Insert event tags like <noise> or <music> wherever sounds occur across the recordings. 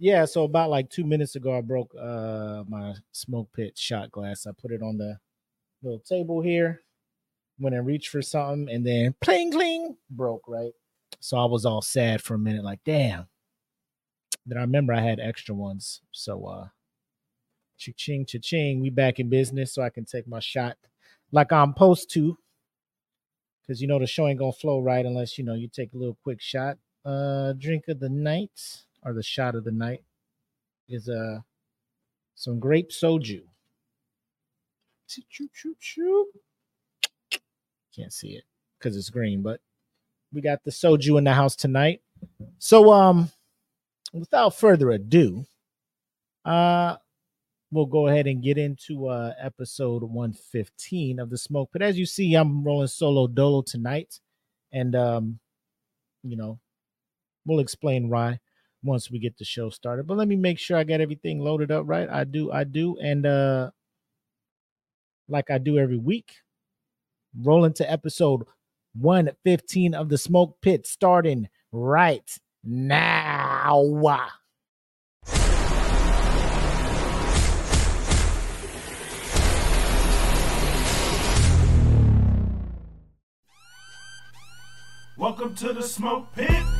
yeah, so about like two minutes ago, I broke uh my smoke pit shot glass. I put it on the little table here. Went and reached for something, and then pling cling broke. Right, so I was all sad for a minute, like damn. Then I remember I had extra ones, so uh, cha-ching, cha-ching. We back in business, so I can take my shot like I'm supposed to. Cause you know the show ain't gonna flow right unless you know you take a little quick shot. Uh, drink of the night or the shot of the night is uh some grape soju. Can't see it because it's green, but we got the soju in the house tonight. So um without further ado, uh we'll go ahead and get into uh episode 115 of the smoke. But as you see, I'm rolling solo dolo tonight. And um, you know, we'll explain why once we get the show started. But let me make sure I got everything loaded up right. I do, I do, and uh like I do every week, roll into episode 115 of the smoke pit starting right now. Welcome to the smoke pit.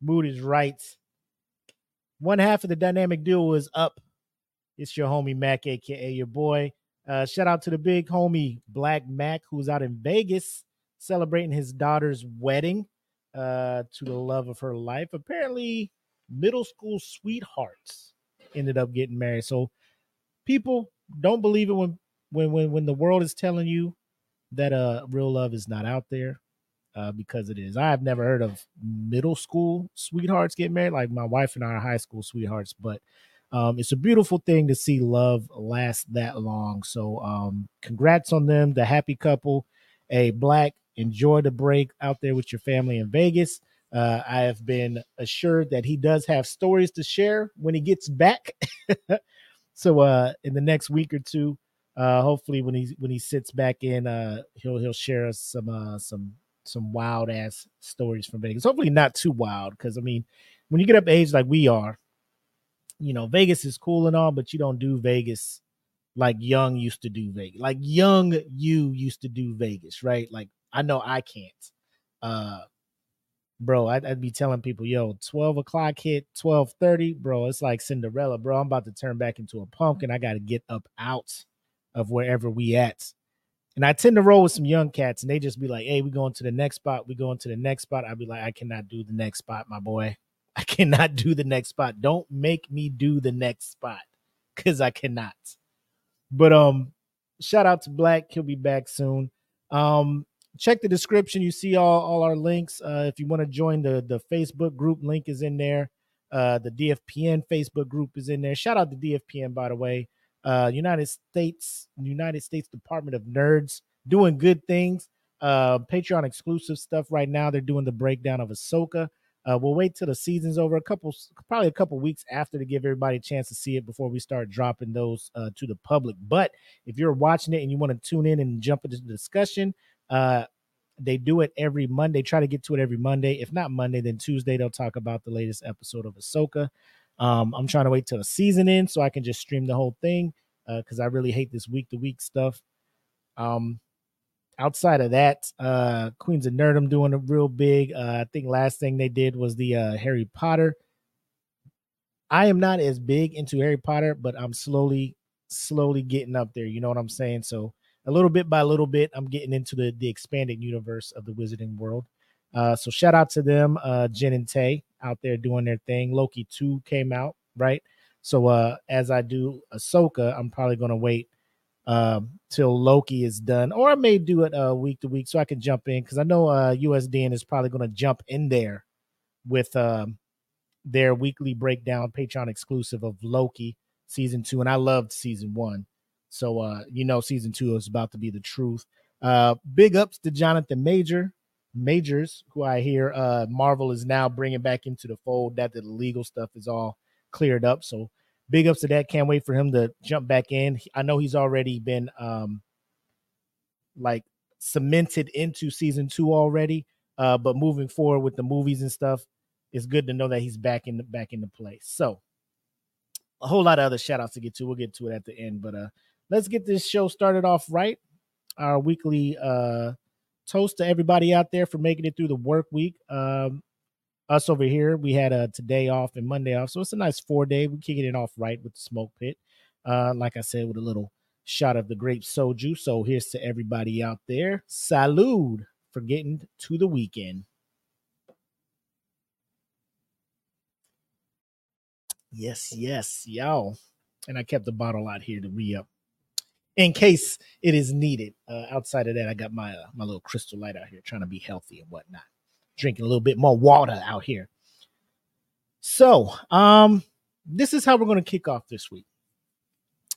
mood is right. One half of the dynamic duo is up. It's your homie Mac, aka your boy. Uh, shout out to the big homie Black Mac, who's out in Vegas celebrating his daughter's wedding uh, to the love of her life. Apparently, middle school sweethearts ended up getting married. So people don't believe it when when when when the world is telling you that uh real love is not out there uh, because it is. I have never heard of middle school sweethearts get married. Like my wife and I are high school sweethearts, but um, it's a beautiful thing to see love last that long. So, um, congrats on them, the happy couple. A black, enjoy the break out there with your family in Vegas. Uh, I have been assured that he does have stories to share when he gets back. <laughs> so, uh, in the next week or two, uh, hopefully when he when he sits back in, uh, he'll he'll share us some uh, some some wild ass stories from Vegas. Hopefully not too wild, because I mean, when you get up age like we are, you know, Vegas is cool and all, but you don't do Vegas like young used to do Vegas. Like young you used to do Vegas, right? Like I know I can't. Uh bro, I'd, I'd be telling people, yo, 12 o'clock hit, 12:30, bro. It's like Cinderella, bro. I'm about to turn back into a pumpkin. I gotta get up out of wherever we at. And I tend to roll with some young cats, and they just be like, "Hey, we going to the next spot. We going to the next spot." I'd be like, "I cannot do the next spot, my boy. <laughs> I cannot do the next spot. Don't make me do the next spot, cause I cannot." But um, shout out to Black. He'll be back soon. Um, check the description. You see all all our links. Uh, if you want to join the the Facebook group, link is in there. Uh, the DFPN Facebook group is in there. Shout out to DFPN, by the way uh, United States United States Department of Nerds doing good things. Uh, Patreon exclusive stuff right now. They're doing the breakdown of Ahsoka. Uh, we'll wait till the season's over, a couple, probably a couple weeks after to give everybody a chance to see it before we start dropping those uh, to the public. But if you're watching it and you want to tune in and jump into the discussion, uh, they do it every Monday. Try to get to it every Monday. If not Monday, then Tuesday they'll talk about the latest episode of Ahsoka. Um, I'm trying to wait till the season ends so I can just stream the whole thing because uh, I really hate this week to week stuff. Um, outside of that, uh, Queens of Nerdom doing a real big. Uh, I think last thing they did was the uh, Harry Potter. I am not as big into Harry Potter, but I'm slowly, slowly getting up there. You know what I'm saying? So a little bit by little bit, I'm getting into the the expanded universe of the Wizarding world. Uh, so shout out to them, uh, Jen and Tay out there doing their thing. Loki 2 came out, right? So uh as I do Ahsoka, I'm probably gonna wait um till Loki is done, or I may do it uh week to week so I can jump in because I know uh USDN is probably gonna jump in there with um their weekly breakdown, Patreon exclusive of Loki season two, and I loved season one. So uh, you know, season two is about to be the truth. Uh, big ups to Jonathan Major Majors, who I hear uh, Marvel is now bringing back into the fold. That the legal stuff is all cleared up. So big ups to that. Can't wait for him to jump back in. I know he's already been um, like cemented into season two already. Uh, but moving forward with the movies and stuff, it's good to know that he's back in the back into play. So a whole lot of other shout outs to get to. We'll get to it at the end. But uh let's get this show started off right. Our weekly uh toast to everybody out there for making it through the work week. Um us over here, we had a today off and Monday off. So it's a nice four day. We're kicking it off right with the smoke pit. Uh, like I said, with a little shot of the grape soju. So here's to everybody out there. Salud for getting to the weekend. Yes, yes, y'all. And I kept the bottle out here to re up in case it is needed. Uh, outside of that, I got my uh, my little crystal light out here, trying to be healthy and whatnot. Drinking a little bit more water out here. So, um, this is how we're going to kick off this week.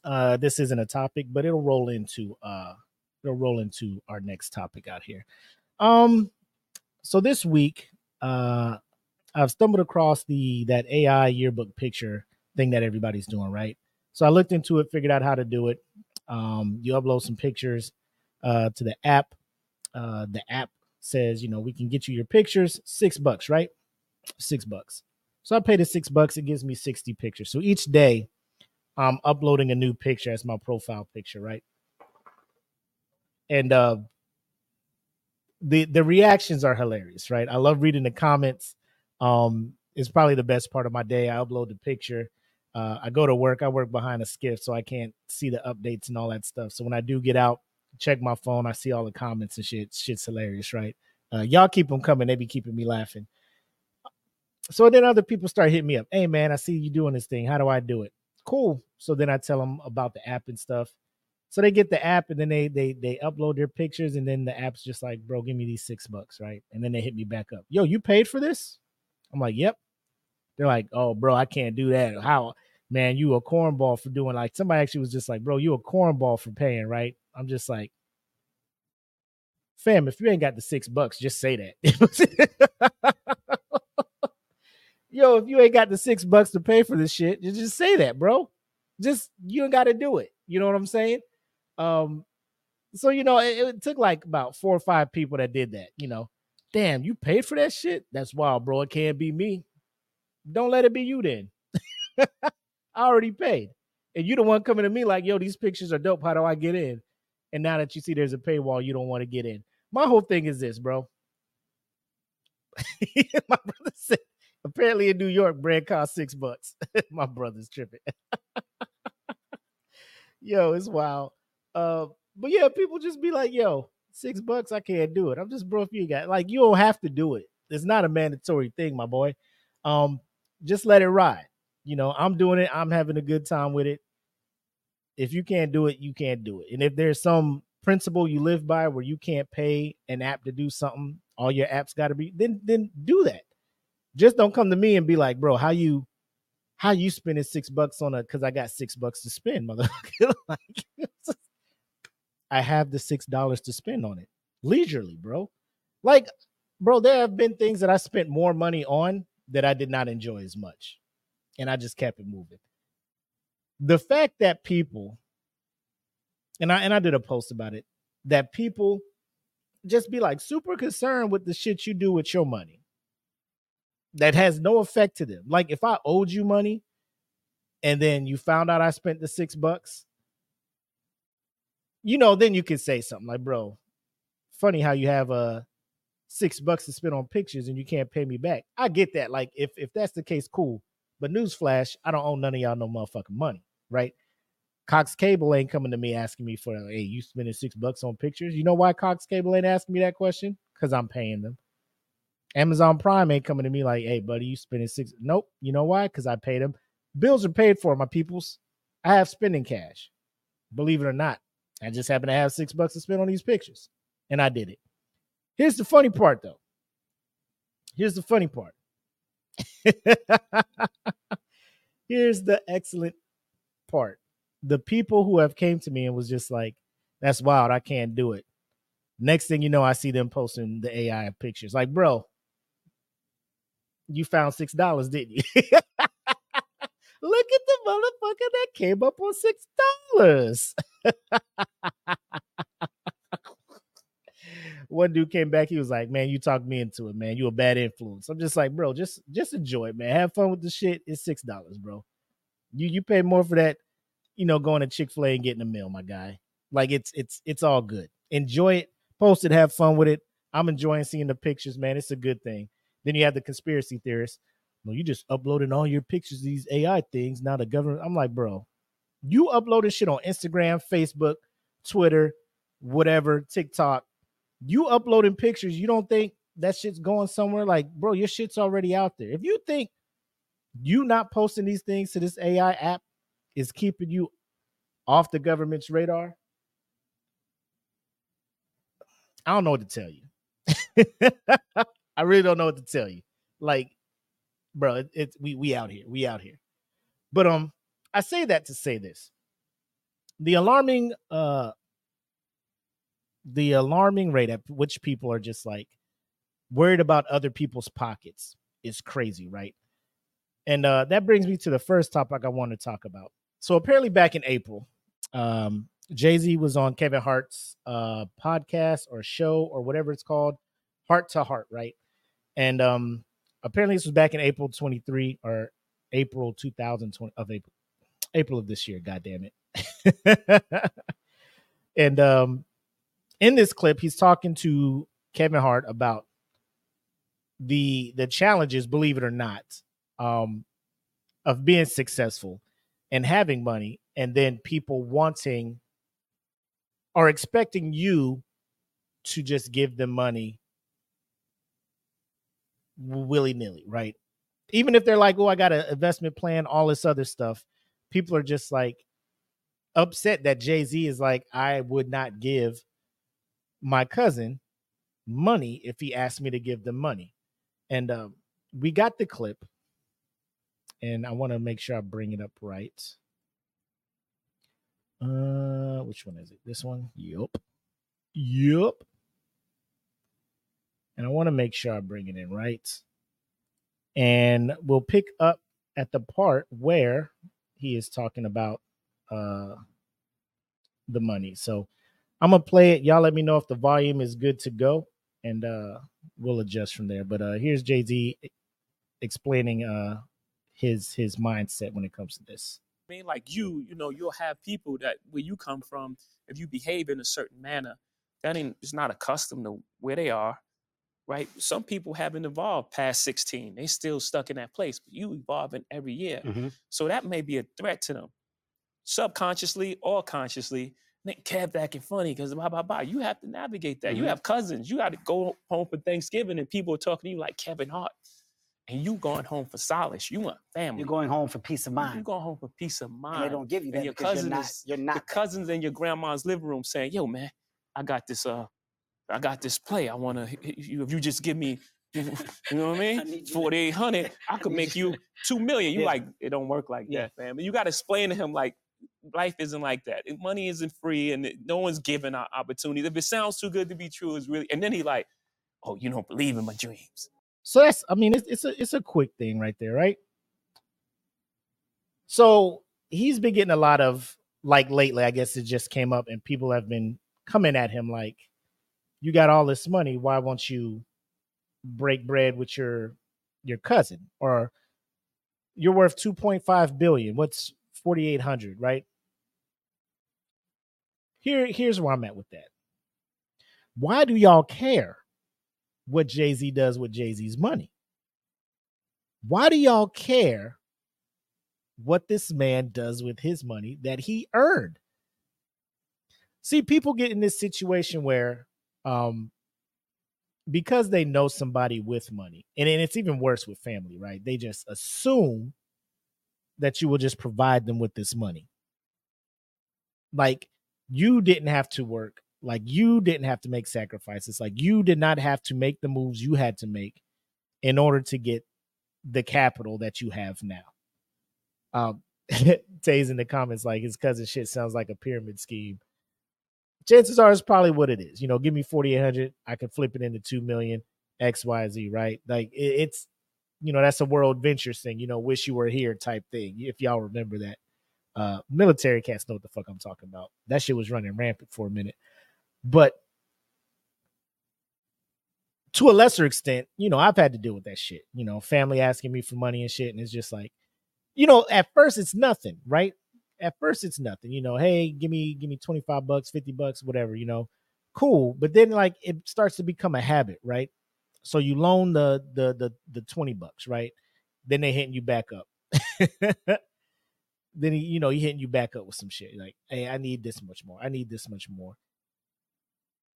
Uh, this isn't a topic, but it'll roll into uh, it'll roll into our next topic out here. Um, so this week, uh, I've stumbled across the that AI yearbook picture thing that everybody's doing, right? So I looked into it, figured out how to do it. Um, you upload some pictures uh, to the app. Uh, the app says, you know, we can get you your pictures, six bucks, right? Six bucks. So I paid the six bucks. It gives me 60 pictures. So each day I'm uploading a new picture as my profile picture, right? And uh the the reactions are hilarious, right? I love reading the comments. Um, it's probably the best part of my day. I upload the picture. Uh, I go to work. I work behind a SCIF, so I can't see the updates and all that stuff. So when I do get out, check my phone, I see all the comments and shit. Shit's hilarious, right? Uh, y'all keep them coming. They be keeping me laughing. So then other people start hitting me up. Hey man, I see you doing this thing. How do I do it? Cool. So then I tell them about the app and stuff. So they get the app and then they they they upload their pictures and then the app's just like, bro, give me these six bucks, right? And then they hit me back up. Yo, you paid for this? I'm like, yep. They're like, oh, bro, I can't do that. How, man, you a cornball for doing like somebody actually was just like, bro, you a cornball for paying, right? I'm just like, fam, if you ain't got the six bucks, just say that. <laughs> Yo, if you ain't got the six bucks to pay for this shit, just, say that, bro. Just you ain't got to do it. You know what I'm saying? Um, so you know, it, it took like about four or five people that did that. You know, damn, you paid for that shit? That's wild, bro. It can't be me. Don't let it be you then. <laughs> I already paid. And you the one coming to me like, yo, these pictures are dope. How do I get in? And now that you see there's a paywall, you don't want to get in. My whole thing is this, bro. <laughs> My brother said, apparently in New York, bread costs six bucks. <laughs> My brother's tripping. yo, it's wild. Uh, but yeah, people just be like, yo, six bucks, I can't do it. I'm just bro, if you got like you don't have to do it. It's not a mandatory thing, my boy. Um, just let it ride. You know, I'm doing it, I'm having a good time with it. If you can't do it, you can't do it. And if there's some principle you live by where you can't pay an app to do something, all your apps got to be, then then do that. Just don't come to me and be like, bro, how you how you spending six bucks on a because I got six bucks to spend, <laughs> motherfucker. like, I have the six dollars to spend on it leisurely, bro. Like, bro, there have been things that I spent more money on that I did not enjoy as much, and I just kept it moving. The fact that people, and I and I did a post about it, that people just be like super concerned with the shit you do with your money that has no effect to them. Like if I owed you money and then you found out I spent the six bucks, you know, then you can say something like, bro, funny how you have a six bucks to spend on pictures and you can't pay me back. I get that. Like, if if that's the case, cool. But newsflash, I don't owe none of y'all no motherfucking money, right? Cox Cable ain't coming to me asking me for, hey, you spending six bucks on pictures. You know why Cox Cable ain't asking me that question? Because I'm paying them. Amazon Prime ain't coming to me like, hey, buddy, you spending six. Nope. You know why? Because I paid them. Bills are paid for, my peoples. I have spending cash. Believe it or not. I just happen to have six bucks to spend on these pictures. And I did it. Here's the funny part, though. Here's the funny part. <laughs> Here's the excellent part. The people who have came to me and was just like, that's wild. I can't do it. Next thing you know, I see them posting the AI pictures. Like, bro, you found six dollars, didn't you? <laughs> Look at the motherfucker that came up on six dollars. <laughs> One dude came back, he was like, Man, you talked me into it, man. You a bad influence. I'm just like, bro, just just enjoy it, man. Have fun with the shit. It's six dollars, bro. You you pay more for that, you know, going to Chick-fil-A and getting a meal, my guy. Like it's it's it's all good. Enjoy it, post it, have fun with it. I'm enjoying seeing the pictures, man. It's a good thing. Then you have the conspiracy theorists. Well, you just uploading all your pictures, these AI things. Now the government, I'm like, bro, you uploading shit on Instagram, Facebook, Twitter, whatever, TikTok. You uploading pictures, you don't think that shit's going somewhere? Like, bro, your shit's already out there. If you think you not posting these things to this AI app is keeping you off the government's radar, I don't know what to tell you. <laughs> I really don't know what to tell you. Like, bro, it, it's we we out here. We out here. But um, I say that to say this. The alarming uh the alarming rate at which people are just like worried about other people's pockets is crazy, right? And uh that brings me to the first topic I want to talk about. So apparently back in April, um Jay-Z was on Kevin Hart's uh podcast or show or whatever it's called, Hart to Hart, right? And um apparently this was back in April 23 or April 2020 of April April of this year, god damn it. <laughs> and um in this clip he's talking to Kevin Hart about the the challenges, believe it or not, um of being successful and having money and then people wanting or expecting you to just give them money willy nilly, right? Even if they're like, oh, I got an investment plan, all this other stuff, people are just like upset that Jay Z is like, I would not give my cousin money if he asked me to give them money. And um, we got the clip, and I want to make sure I bring it up right. Uh, which one is it? This one? Yup. Yup and I want to make sure I bring it in right. And we'll pick up at the part where he is talking about uh the money. So I'm gonna play it. Y'all let me know if the volume is good to go, and uh we'll adjust from there. But uh here's Jay Z explaining uh his his mindset when it comes to this. I mean, like you, you know, you'll have people that where you come from, if you behave in a certain manner, that ain't is not accustomed to where they are right? Some people haven't evolved past 16. They still stuck in that place, but you evolving every year. Mm-hmm. So that may be a threat to them. Subconsciously or consciously, they kept acting funny because blah, blah, blah. You have to navigate that. Mm-hmm. You have cousins. You got to go home for Thanksgiving and people are talking to you like Kevin Hart. And you going home for solace. You want family. You're going home for peace of mind. You mind. going home for peace of And mind. they don't give you And that your because you're not. You're not. that. cousins in your grandma's living room saying, "Yo, man, I got this. Uh, I got this play. I want to. You, if you just give me, <laughs> you know what I mean, need you to- forty eight hundred, I could make you- you two million. You Yeah. like it? Don't work like Yeah. that, fam. And you got to explain to him like life isn't like that. Money isn't free, and no one's giving out opportunities. If it sounds too good to be true, it's really. And then he like, oh, you don't believe in my dreams. So that's I mean it's it's a it's a quick thing right there, right? So he's been getting a lot of like lately, I guess it just came up and people have been coming at him like, you got all this money, why won't you break bread with your your cousin? Or you're worth 2.5 billion. What's 4800, right? Here here's where I'm at with that. Why do y'all care what Jay-Z does with Jay-Z's money? Why do y'all care what this man does with his money that he earned? See, people get in this situation where um because they know somebody with money, and, and it's even worse with family, right? They just assume that you will just provide them with this money. Like you didn't have to work, like you didn't have to make sacrifices, like you did not have to make the moves you had to make in order to get the capital that you have now. Um, <laughs> Tays in the comments like his cousin shit sounds like a pyramid scheme. Chances are it's probably what it is. You know, give me 4,800, I can flip it into 2 million, X, Y, Z, right? Like it, it's, you know, that's a WorldVentures thing, you know, wish you were here type thing. If y'all remember that. Uh, military cats know what the fuck I'm talking about. That shit was running rampant for a minute. But to a lesser extent, you know, I've had to deal with that shit. You know, family asking me for money and shit. And it's just like, you know, at first it's nothing, right? At first it's nothing. You know, hey, give me give me 25 bucks, 50 bucks, whatever, you know. Cool. But then like it starts to become a habit, right? So you loan the the the the 20 bucks, right? Then they hitting you back up. <laughs> then he, you know, he hitting you back up with some shit. Like, hey, I need this much more. I need this much more.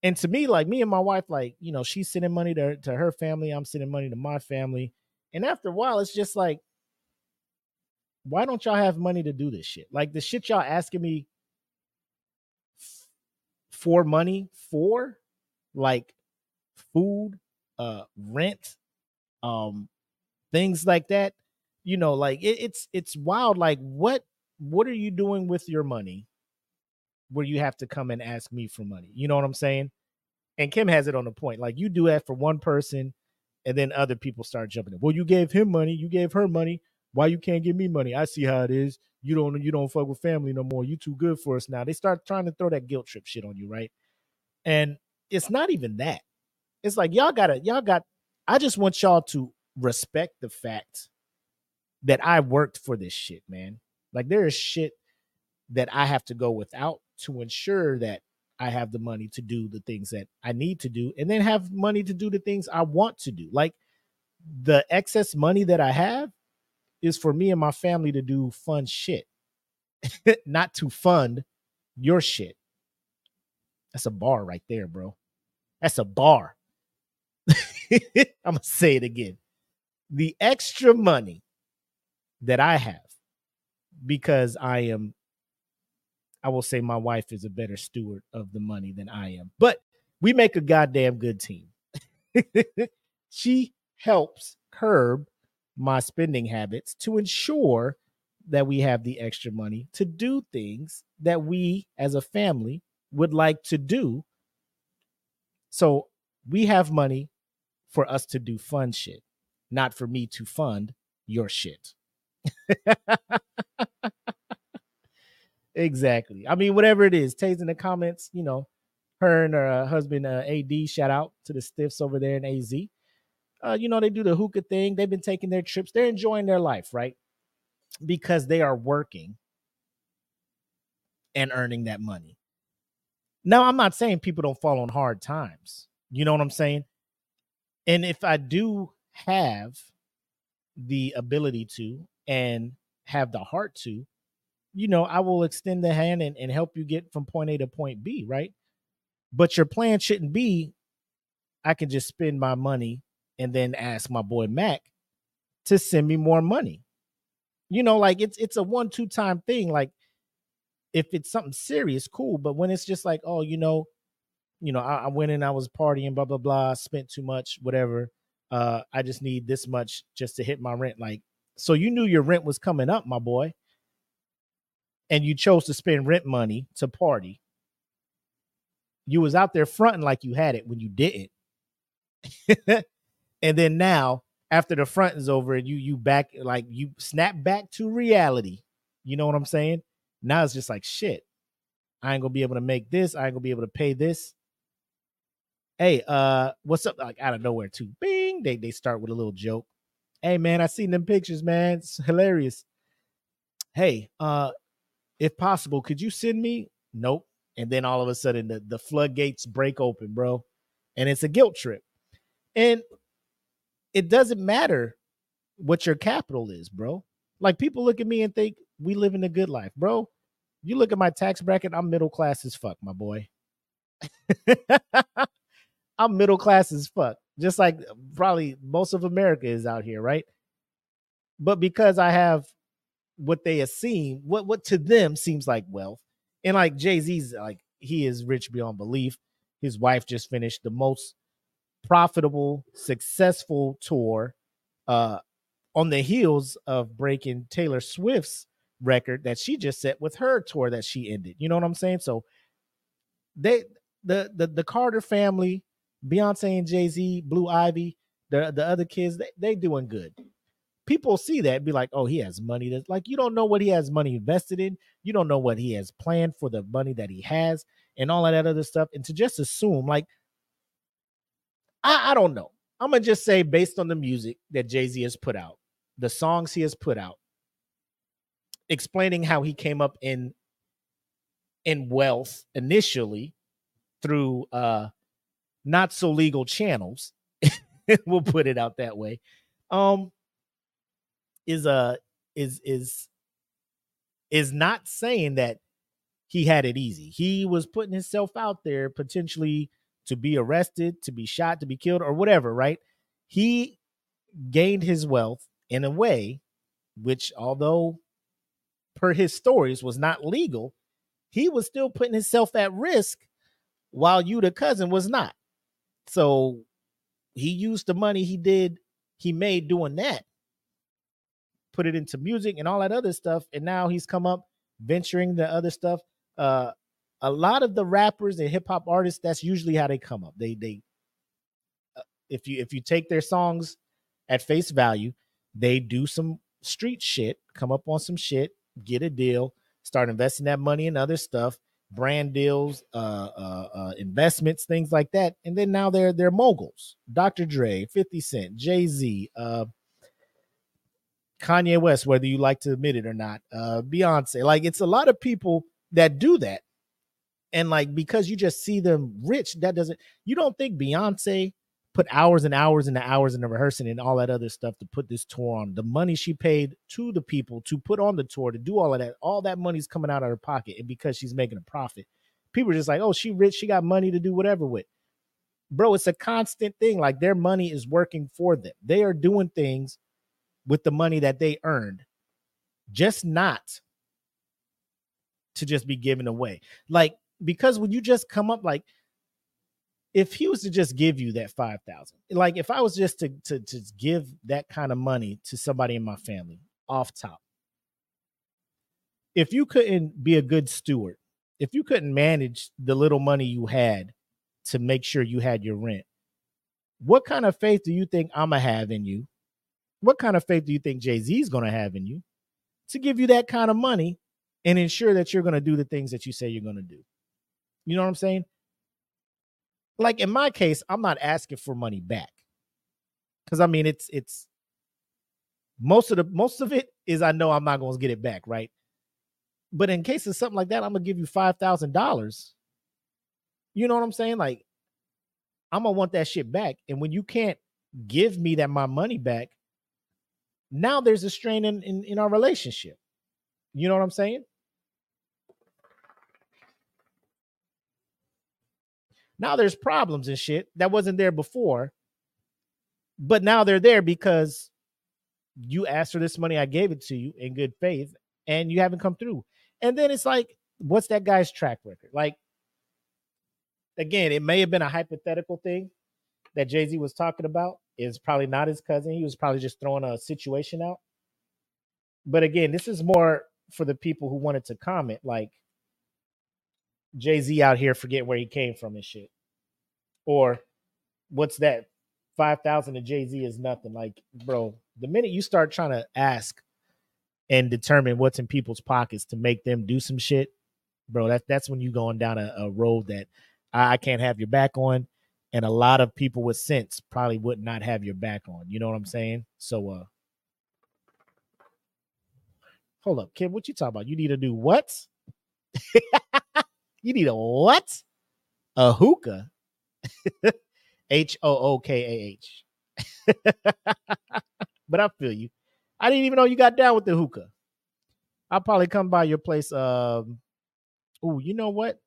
And to me, like me and my wife, like, you know, she's sending money to, to her family, I'm sending money to my family. And after a while, it's just like, why don't y'all have money to do this shit? Like the shit y'all asking me f- for money for, like food, uh, rent, um, things like that. You know, like it, it's it's wild. Like what what are you doing with your money where you have to come and ask me for money? You know what I'm saying? And Kim has it on the point. Like you do that for one person, and then other people start jumping in. Well, you gave him money, you gave her money. Why you can't give me money? I see how it is. You don't you don't fuck with family no more. You too good for us now. They start trying to throw that guilt trip shit on you, right? And it's not even that. It's like y'all gotta y'all got. I just want y'all to respect the fact that I worked for this shit, man. Like there is shit that I have to go without to ensure that I have the money to do the things that I need to do and then have money to do the things I want to do. Like the excess money that I have is for me and my family to do fun shit, <laughs> not to fund your shit. That's a bar right there, bro. That's a bar. I'm going to say it again. The extra money that I have because I am, I will say my wife is a better steward of the money than I am, but we make a goddamn good team. <laughs> she helps curb my spending habits to ensure that we have the extra money to do things that we as a family would like to do. So we have money for us to do fun shit, not for me to fund your shit. Exactly. I mean, whatever it is, Tays in the comments, you know, her and her uh, husband, uh, AD, shout out to the stiffs over there in AZ uh, you know, they do the hookah thing. They've been taking their trips. They're enjoying their life, right? Because they are working and earning that money. Now, I'm not saying people don't fall on hard times. You know what I'm saying? And if I do have the ability to and have the heart to, you know, I will extend the hand and, and help you get from point A to point B, right? But your plan shouldn't be I can just spend my money and then ask my boy Mac to send me more money. You know, like it's it's a one two time thing. Like if it's something serious, cool. But when it's just like, oh, you know, you know, I, I went in, I was partying, blah blah blah, spent too much, whatever. Uh, I just need this much just to hit my rent. Like, so you knew your rent was coming up, my boy, and you chose to spend rent money to party. You was out there fronting like you had it when you didn't. <laughs> and then now after the front is over and you you back like you snap back to reality. You know what i'm saying? Now it's just like shit. I ain't gonna be able to make this. I ain't gonna be able to pay this. Hey uh what's up? Like out of nowhere too. Bing. They they start with a little joke hey man i seen them pictures man it's hilarious hey uh if possible could you send me nope and then all of a sudden the, the floodgates break open bro and it's a guilt trip and it doesn't matter what your capital is, bro. Like people look at me and think we live in a good life, bro. You look at my tax bracket, I'm middle class as fuck, my boy. <laughs> I'm middle class as fuck, just like probably most of America is out here, right? But because I have what they assume, what what to them seems like wealth, and like Jay Z's like he is rich beyond belief. His wife just finished the most profitable, successful tour uh, on the heels of breaking Taylor Swift's record that she just set with her tour that she ended. You know what I'm saying? So they the the the Carter family, Beyonce and Jay-Z, Blue Ivy, the the other kids, they, they doing good. People see that be like, oh, he has money. That's like you don't know what he has money invested in. You don't know what he has planned for the money that he has and all of that other stuff. And to just assume, like, I, I don't know. I'm gonna just say based on the music that Jay-Z has put out, the songs he has put out, explaining how he came up in in wealth initially through uh not so legal channels <laughs> we'll put it out that way um is uh is is is not saying that he had it easy. He was putting himself out there potentially to be arrested to be shot to be killed or whatever right? He gained his wealth in a way which although per his stories was not legal he was still putting himself at risk while you the cousin was not so he used the money he did he made doing that. Put it into music and all that other stuff and now he's come up venturing the other stuff. Uh a lot of the rappers and hip hop artists that's usually how they come up. They they uh, if you if you take their songs at face value they do some street shit come up on some shit get a deal start investing that money in other stuff brand deals uh, uh, uh investments things like that and then now they're they're moguls dr dre 50 cent jay-z uh Kanye West, whether you like to admit it or not, uh, Beyonce. Like it's a lot of people that do that. And like because you just see them rich, that doesn't you don't think Beyonce put hours and hours and hours into rehearsing and all that other stuff to put this tour on. The money she paid to the people to put on the tour to do all of that, all that money's coming out of her pocket. And because she's making a profit, people are just like, oh, she rich, she got money to do whatever with. Bro, it's a constant thing. Like their money is working for them. They are doing things with the money that they earned, just not to just be given away. Like, because when you just come up, like, if he was to just give you that 5000 like if i was just to, to to give that kind of money to somebody in my family off top if you couldn't be a good steward if you couldn't manage the little money you had to make sure you had your rent what kind of faith do you think i'm gonna have in you? What kind of faith do you think jay-z is gonna have in you to give you that kind of money and ensure that you're gonna do the things that you say you're gonna do? You know what i'm saying like in my case, I'm not asking for money back. Cause I mean it's it's most of the most of it is I know I'm not gonna get it back, right? But in case of something like that, I'm gonna give you five thousand dollars. You know what I'm saying? Like, I'm gonna want that shit back. And when you can't give me that my money back, now there's a strain in, in, in our relationship. You know what I'm saying? Now there's problems and shit that wasn't there before. But now they're there because you asked for this money, I gave it to you in good faith, and you haven't come through. And then it's like, what's that guy's track record? Like, again, it may have been a hypothetical thing that Jay Z was talking about. Is probably not his cousin. He was probably just throwing a situation out. But again, this is more for the people who wanted to comment. Like, Jay Z out here forget where he came from and shit. Or what's that? 5,000 to Jay Z is nothing. Like, bro, the minute you start trying to ask and determine what's in people's pockets to make them do some shit, bro, that, that's when you're going down a, a road that I, I can't have your back on. And a lot of people with sense probably would not have your back on. You know what I'm saying? So, uh, hold up, kid. What you talking about? You need to do what? <laughs> You need a what? A hookah. <laughs> H O O K A H. <laughs> But I feel you. I didn't even know you got down with the hookah. I'll probably come by your place. Um, oh, you know what?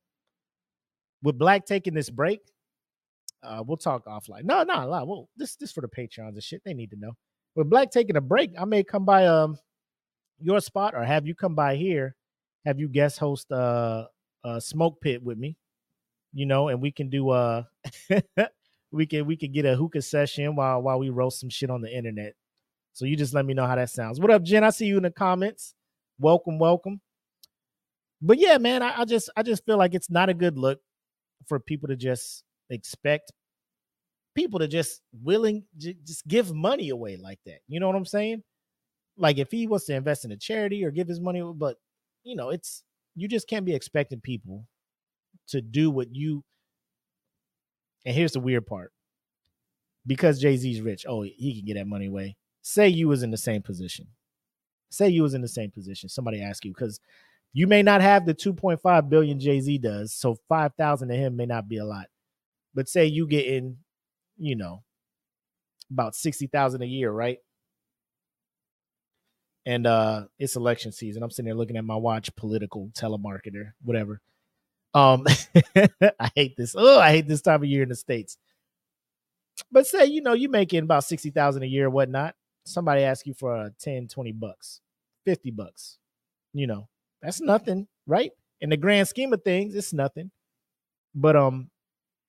With Black taking this break, uh, we'll talk offline. No, no, no. Well, this this for the patrons and shit. They need to know. With Black taking a break, I may come by um your spot or have you come by here, have you guest host uh uh smoke pit with me, you know, and we can do uh <laughs> we can we can get a hookah session while while we roast some shit on the internet. So you just let me know how that sounds. What up, Jen? I see you in the comments. Welcome, welcome. But yeah, man, I, I just I just feel like it's not a good look for people to just expect people to just willing just give money away like that. You know what I'm saying? Like if he wants to invest in a charity or give his money, but you know, it's you just can't be expecting people to do what you. And here's the weird part: because Jay Z's rich, oh, he can get that money away. Say you was in the same position. Say you was in the same position. Somebody ask you because you may not have the 2.5 billion Jay Z does, so 5,000 to him may not be a lot. But say you get in, you know, about 60,000 a year, right? And uh it's election season. I'm sitting there looking at my watch, political telemarketer, whatever. Um <laughs> I hate this. Oh, I hate this time of year in the States. But say, you know, you making about 60,000 a year or whatnot. Somebody asks you for a 10, 20 bucks, 50 bucks, you know, that's nothing, right? In the grand scheme of things, it's nothing. But um,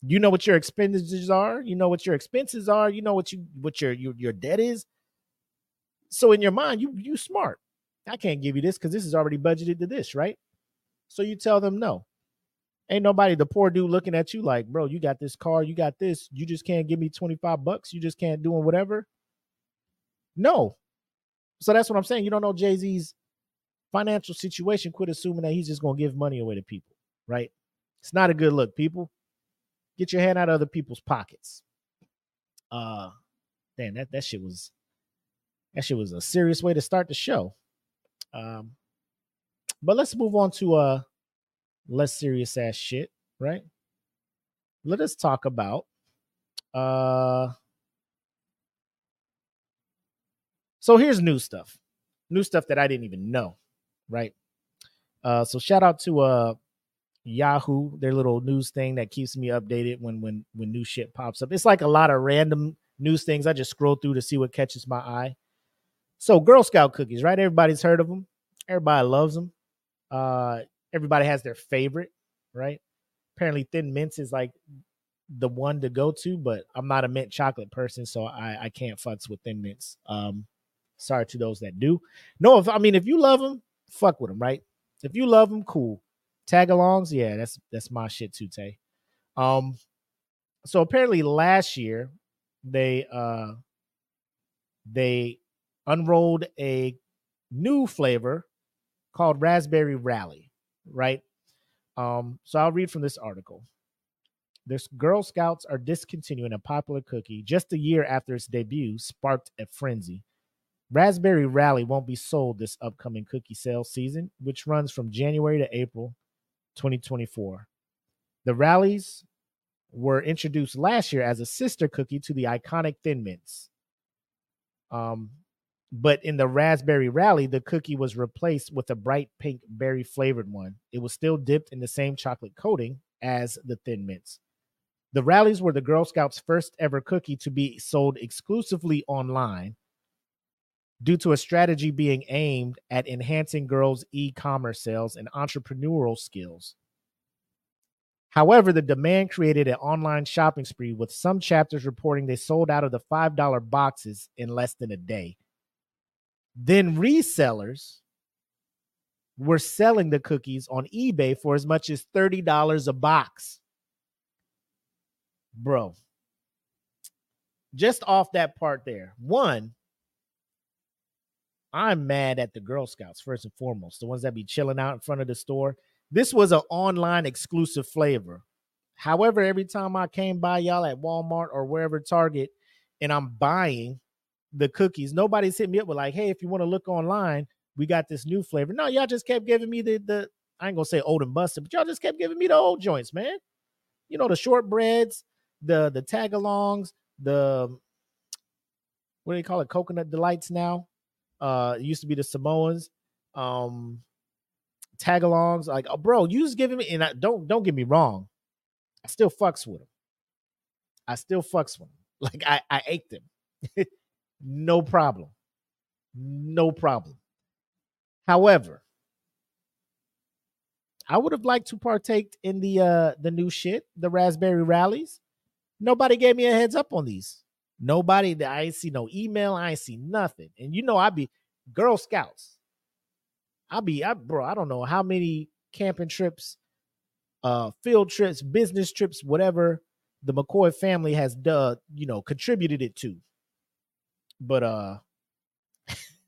you know what your expenditures are. You know what your expenses are. You know what you what your your, your debt is. So in your mind, you you smart. I can't give you this because this is already budgeted to this, right? So you tell them no. Ain't nobody, the poor dude looking at you like, bro, you got this car, you got this, you just can't give me 25 bucks, you just can't do whatever. No. So that's what I'm saying. You don't know Jay-Z's financial situation, quit assuming that he's just gonna give money away to people, right? It's not a good look, people. Get your hand out of other people's pockets. Uh damn, that, that shit was that shit was a serious way to start the show. Um, but let's move on to uh less serious ass shit, right? Let us talk about uh so here's new stuff. New stuff that I didn't even know, right? Uh so shout out to uh Yahoo, their little news thing that keeps me updated when when when new shit pops up. It's like a lot of random news things. I just scroll through to see what catches my eye. So Girl Scout cookies, right? Everybody's heard of them. Everybody loves them. Uh, everybody has their favorite, right? Apparently, Thin Mints is like the one to go to, but I'm not a mint chocolate person, so I I can't fucks with Thin Mints. Um, sorry to those that do. No, if I mean if you love them, fuck with them, right? If you love them, cool. Tagalongs, yeah, that's that's my shit too, Tay. Um, so apparently last year they uh they unrolled a new flavor called Raspberry Rally, right? Um, so I'll read from this article. This Girl Scouts are discontinuing a popular cookie just a year after its debut sparked a frenzy. Raspberry Rally won't be sold this upcoming cookie sales season, which runs from January to April 2024. The rallies were introduced last year as a sister cookie to the iconic Thin Mints. Um, but in the raspberry rally, the cookie was replaced with a bright pink berry flavored one. It was still dipped in the same chocolate coating as the Thin Mints. The rallies were the Girl Scouts' first ever cookie to be sold exclusively online due to a strategy being aimed at enhancing girls' e commerce sales and entrepreneurial skills. However, the demand created an online shopping spree, with some chapters reporting they sold out of the $5 boxes in less than a day. Then resellers were selling the cookies on eBay for as much as $30 a box. Bro, just off that part there. One, I'm mad at the Girl Scouts, first and foremost, the ones that be chilling out in front of the store. This was an online exclusive flavor. However, every time I came by y'all at Walmart or wherever Target and I'm buying the cookies, nobody's hit me up with like, hey, if you want to look online, we got this new flavor. No, y'all just kept giving me the the I ain't gonna say old and busted, but y'all just kept giving me the old joints, man. You know, the shortbreads, the the tagalongs, the what do they call it? Coconut delights now. Uh it used to be the Samoans. Um tagalongs. Like, oh, bro, you just giving me, and I, don't don't get me wrong, I still fucks with them. I still fucks with them. <laughs> Like I I ate them, <laughs> no problem, no problem. However, I would have liked to partake in the uh the new shit, the raspberry rallies. Nobody gave me a heads up on these. Nobody that I ain't see no email, I ain't see nothing. And you know, I be Girl Scouts. I be I bro, I don't know how many camping trips, uh, field trips, business trips, whatever the McCoy family has done, you know, contributed it to. But uh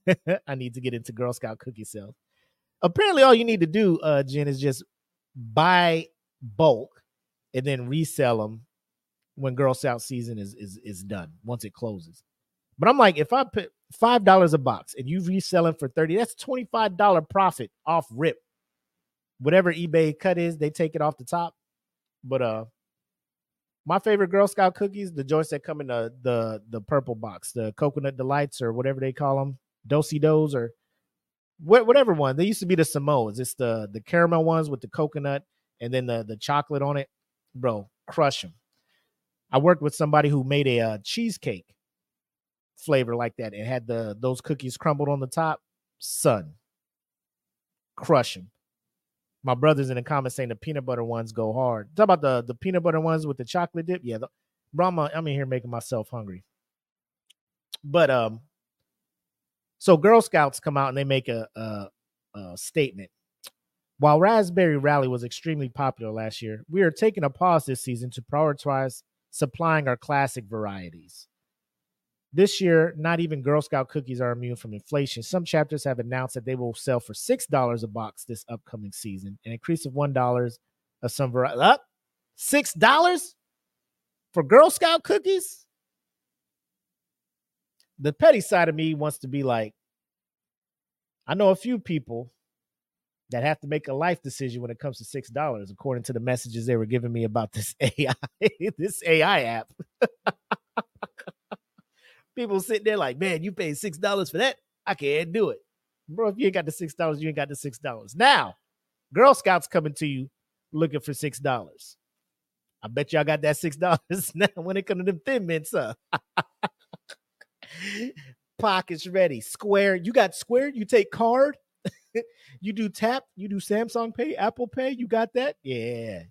<laughs> I need to get into Girl Scout cookie sales. Apparently, all you need to do, uh, Jen, is just buy bulk and then resell them when Girl Scout season is is is done once it closes. But I'm like, if I put five dollars a box and you resell them for 30, that's $25 profit off rip. Whatever eBay cut is, they take it off the top. But uh my favorite Girl Scout cookies, the joints that come in the the the purple box, the coconut delights or whatever they call them, Do-si-dos or wh- whatever one. They used to be the Samoas. It's the the caramel ones with the coconut and then the the chocolate on it. Bro, crush them. I worked with somebody who made a uh, cheesecake flavor like that and had the those cookies crumbled on the top. Son, crush them. My brother's in the comments saying the peanut butter ones go hard. Talk about the the peanut butter ones with the chocolate dip. Yeah, the, bro, I'm, I'm in here making myself hungry. But um, so Girl Scouts come out and they make a, a, a statement. While Raspberry Rally was extremely popular last year, we are taking a pause this season to prioritize supplying our classic varieties. This year, not even Girl Scout cookies are immune from inflation. Some chapters have announced that they will sell for six dollars a box this upcoming season, an increase of one dollars of some variety. Up uh, six dollars for Girl Scout cookies. The petty side of me wants to be like, I know a few people that have to make a life decision when it comes to six dollars, according to the messages they were giving me about this <laughs> AI, this AI app. <laughs> People sitting there like, man, you paid six dollars for that. I can't do it. Bro, if you ain't got the six dollars, you ain't got the six dollars. Now, Girl Scouts coming to you looking for six dollars. I bet y'all got that six <laughs> dollars now when it comes to them thin mints, huh? <laughs> Pockets ready. Square. You got Square? You take card? <laughs> you do tap? You do Samsung Pay, Apple Pay? You got that? Yeah.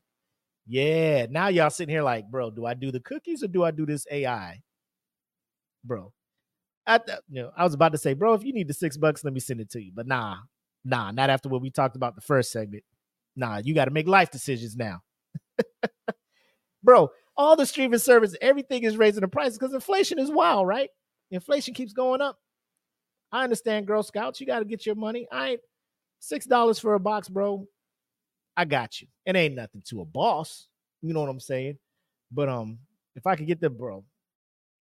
Yeah. Now y'all sitting here like, bro, do I do the cookies or do I do this AI? Bro. I, you know, I was about to say, bro, if you need the six bucks, let me send it to you. But nah, nah, not after what we talked about the first segment. Nah, you got to make life decisions now. <laughs> bro, all the streaming service, everything is raising the prices because inflation is wild, right? Inflation keeps going up. I understand, Girl Scouts. You got to get your money. I ain't six dollars for a box, bro. I got you. It ain't nothing to a boss. You know what I'm saying? But um, if I could get the bro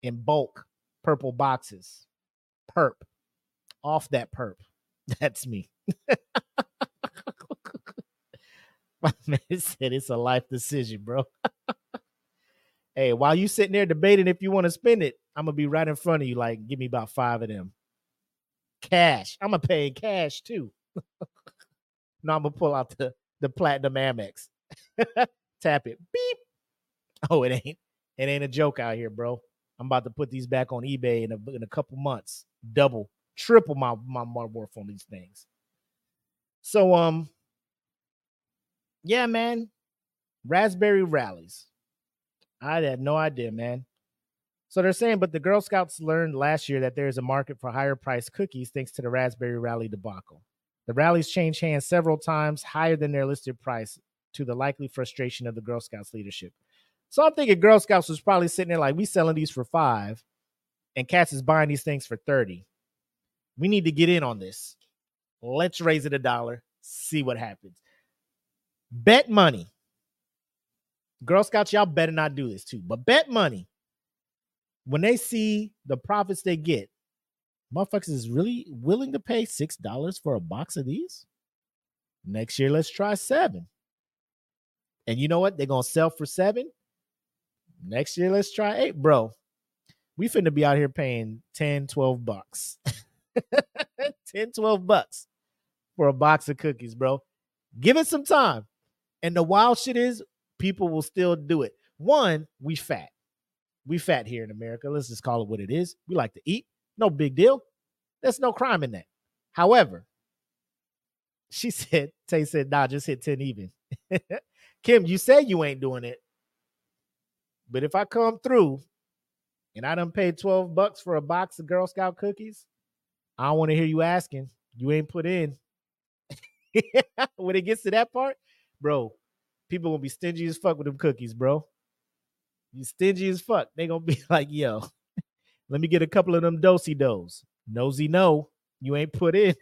in bulk purple boxes, perp off that perp, <laughs> that's me. <laughs> My man said it's a life decision, bro. <laughs> hey, while you sitting there debating if you want to spend it, I'm gonna be right in front of you. Like, give me about five of them. Cash. I'm gonna pay in cash too. no, I'm gonna pull out the the platinum Amex. Tap it. Beep. Oh, it ain't. It ain't a joke out here, bro. I'm about to put these back on eBay in a in a couple months. Double, triple my my, my worth on these things. So um, yeah, man. Raspberry rallies. I had no idea, man. So they're saying, but the Girl Scouts learned last year that there is a market for higher priced cookies thanks to the Raspberry Rally debacle. The rallies changed hands several times higher than their listed price to the likely frustration of the Girl Scouts leadership. So I'm thinking Girl Scouts was probably sitting there like, we selling these for five, and Cats is buying these things for 30. We need to get in on this. Let's raise it a dollar, see what happens. Bet money. Girl Scouts, y'all better not do this too, but bet money. When they see the profits they get, motherfuckers is really willing to pay six dollars for a box of these. Next year, let's try seven. And you know what? They're gonna sell for seven. Next year, let's try eight, bro. We finna be out here paying 10, 12 bucks. <laughs> 10, 12 bucks for a box of cookies, bro. Give it some time. And the wild shit is people will still do it. One, we fat. We fat here in America. Let's just call it what it is. We like to eat. No big deal. There's no crime in that. However, she <laughs> said, Tay said, nah, just hit 10 even. <laughs> Kim, you say you ain't doing it. But if I come through and I done paid 12 bucks for a box of Girl Scout cookies, I don't want to hear you asking. You ain't put in. <laughs> when it gets to that part, bro, people gonna be stingy as fuck with them cookies, bro. You stingy as fuck. They gonna be <laughs> like, yo, <laughs> let me get a couple of them Do-si-dos. Nosy no, you ain't put in.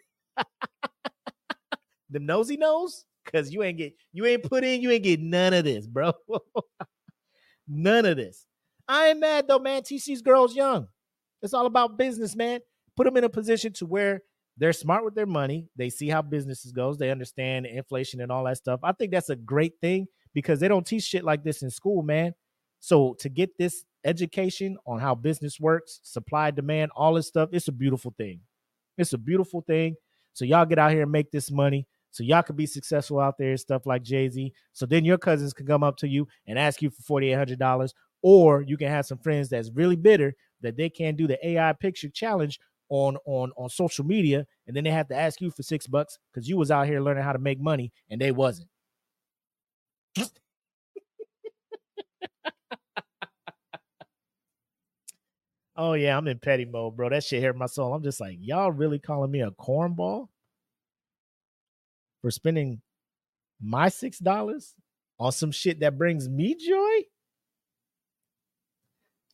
them nosy nose, cause you ain't get you ain't put in, you ain't get none of this, bro. None of this. I ain't mad though, man. Teach these girls young. It's all about business, man. Put them in a position to where they're smart with their money. They see how businesses goes. They understand inflation and all that stuff. I think that's a great thing because they don't teach shit like this in school, man. So to get this education on how business works, supply, demand, all this stuff, it's a beautiful thing. It's a beautiful thing. So y'all get out here and make this money. So y'all could be successful out there stuff like Jay Z. So then your cousins can come up to you and ask you for forty eight hundred dollars, or you can have some friends that's really bitter that they can't do the AI picture challenge on on on social media, and then they have to ask you for six bucks because you was out here learning how to make money and they wasn't. <laughs> oh yeah, I'm in petty mode, bro. That shit hurt my soul. I'm just like, y'all really calling me a cornball for spending my six dollars on some shit that brings me joy?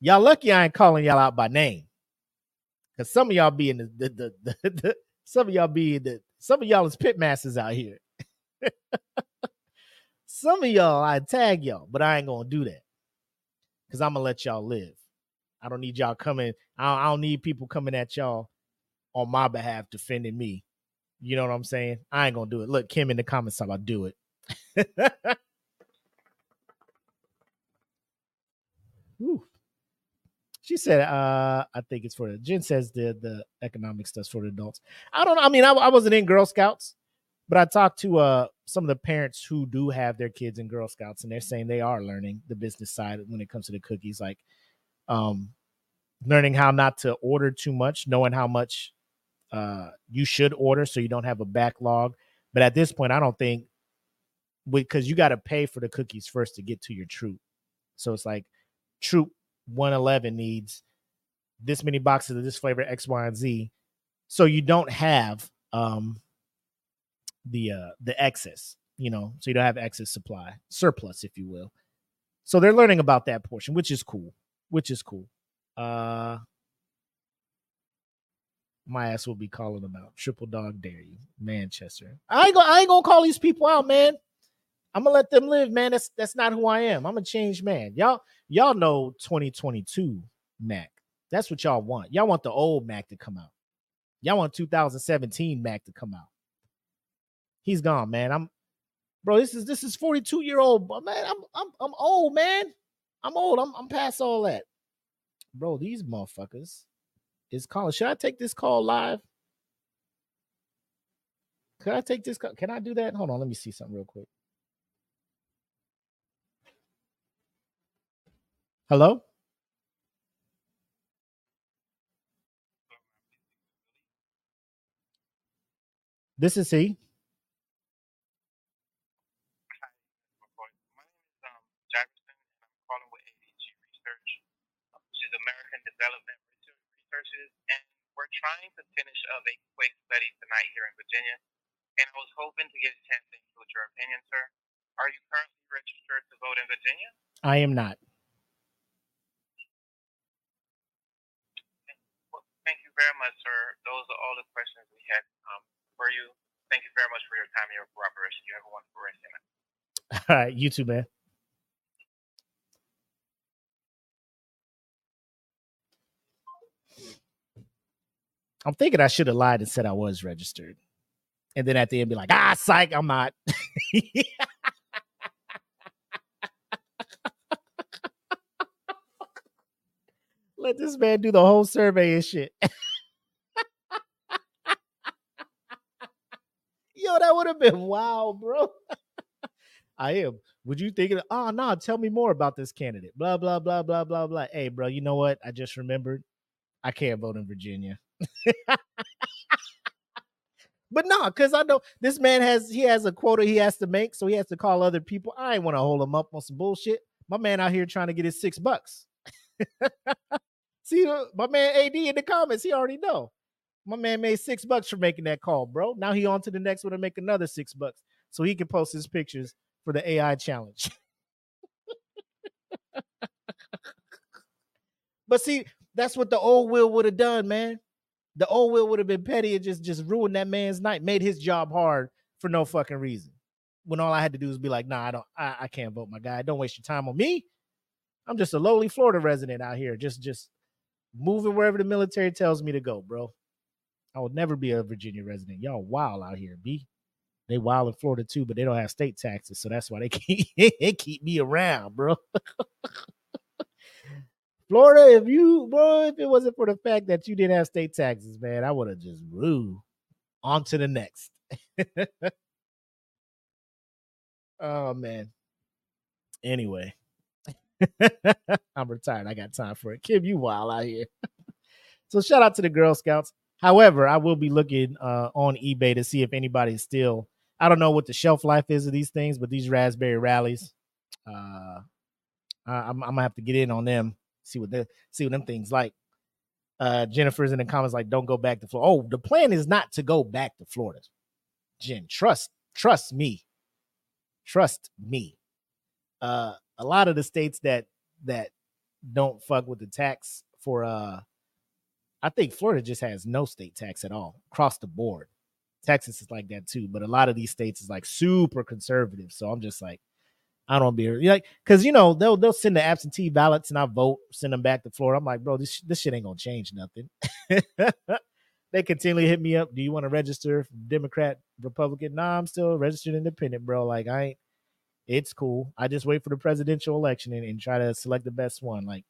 Y'all lucky I ain't calling y'all out by name. Cause some of y'all be in the, the, the, <laughs> the, the some of y'all be in the some of y'all is pit masters out here. <laughs> some of y'all I tag y'all, but I ain't gonna do that. Cause I'm gonna let y'all live. I don't need y'all coming. I don't, I don't need people coming at y'all on my behalf defending me. You know what I'm saying? I ain't gonna do it. Look, Kim in the comments talk about do it. <laughs> Whew. She said, uh, I think it's for the Jen says the the economic stuff's for the adults. I don't know. I mean, I, I wasn't in Girl Scouts, but I talked to uh some of the parents who do have their kids in Girl Scouts, and they're saying they are learning the business side when it comes to the cookies, like um learning how not to order too much, knowing how much uh you should order so you don't have a backlog. But at this point, I don't think because you got to pay for the cookies first to get to your troop. So it's like troop 111 needs this many boxes of this flavor X, Y, and Z. So you don't have um the uh the excess, you know, so you don't have excess supply, surplus, if you will. So they're learning about that portion, which is cool. Which is cool. Uh my ass will be calling them out. Triple dog dare you, Manchester. I ain't gonna I ain't gonna call these people out, man. I'm gonna let them live, man. That's that's not who I am. I'm a changed man. Y'all, y'all know 2022 Mac. That's what y'all want. Y'all want the old Mac to come out. Y'all want 2017 Mac to come out. He's gone, man. I'm bro. This is this is 42 year old, man, I'm I'm I'm old, man. I'm old. I'm I'm past all that. Bro, these motherfuckers is calling. Should I take this call live? Can I take this call? Can I do that? Hold on, let me see something real quick. Hello? This is he. My name is um, Jackson, and I'm calling with ADG Research, which is American Development Research- Researches, and we're trying to finish up a quick study tonight here in Virginia. And I was hoping to get a chance to include your opinion, sir. Are you currently registered to vote in Virginia? I am not. Well, thank you very much, sir. Those are all the questions we had um, for you. Thank you very much for your time and your cooperation. You have a wonderful rest of night. All right, <laughs> you too, man. I'm thinking I should have lied and said I was registered. And then at the end be like, ah, psych, I'm not. <laughs> Let this man do the whole survey and shit. <laughs> Yo, that would have been wild, bro. <laughs> I am. Would you think, oh no, tell me more about this candidate? Blah, blah, blah, blah, blah, blah. Hey, bro, you know what? I just remembered I can't vote in Virginia. But no, because I know this man has he has a quota he has to make, so he has to call other people. I ain't want to hold him up on some bullshit. My man out here trying to get his six bucks. <laughs> See, uh, my man AD in the comments, he already know. My man made six bucks for making that call, bro. Now he on to the next one to make another six bucks so he can post his pictures for the AI challenge. <laughs> but see, that's what the old Will would have done, man. The old Will would have been petty and just just ruined that man's night, made his job hard for no fucking reason. When all I had to do was be like, nah, I don't I, I can't vote my guy. Don't waste your time on me. I'm just a lowly Florida resident out here, just just moving wherever the military tells me to go, bro. I would never be a Virginia resident. Y'all wild out here, B. They wild in Florida too, but they don't have state taxes, so that's why they <laughs> keep they keep me around, bro. <laughs> Florida, if you, bro, if it wasn't for the fact that you didn't have state taxes, man, I would have just woo on to the next. <laughs> oh man. Anyway, <laughs> I'm retired. I got time for it. Kim, you wild out here. <laughs> so shout out to the Girl Scouts. However, I will be looking uh, on eBay to see if anybody's still. I don't know what the shelf life is of these things, but these raspberry rallies, uh, I, am gonna have to get in on them. See what the see what them things like. Uh, Jennifer's in the comments like, "Don't go back to Florida." Oh, the plan is not to go back to Florida. Jen, trust trust me, trust me. Uh, a lot of the states that that don't fuck with the tax for uh I think Florida just has no state tax at all across the board. Texas is like that too, but a lot of these states is like super conservative. So I'm just like, I don't be like, because you know they'll they'll send the absentee ballots and I vote, send them back to Florida. I'm like, bro, this this shit ain't gonna change nothing. <laughs> they continually hit me up. Do you want to register Democrat, Republican? Nah, I'm still registered independent, bro. Like I ain't. It's cool. I just wait for the presidential election and, and try to select the best one. Like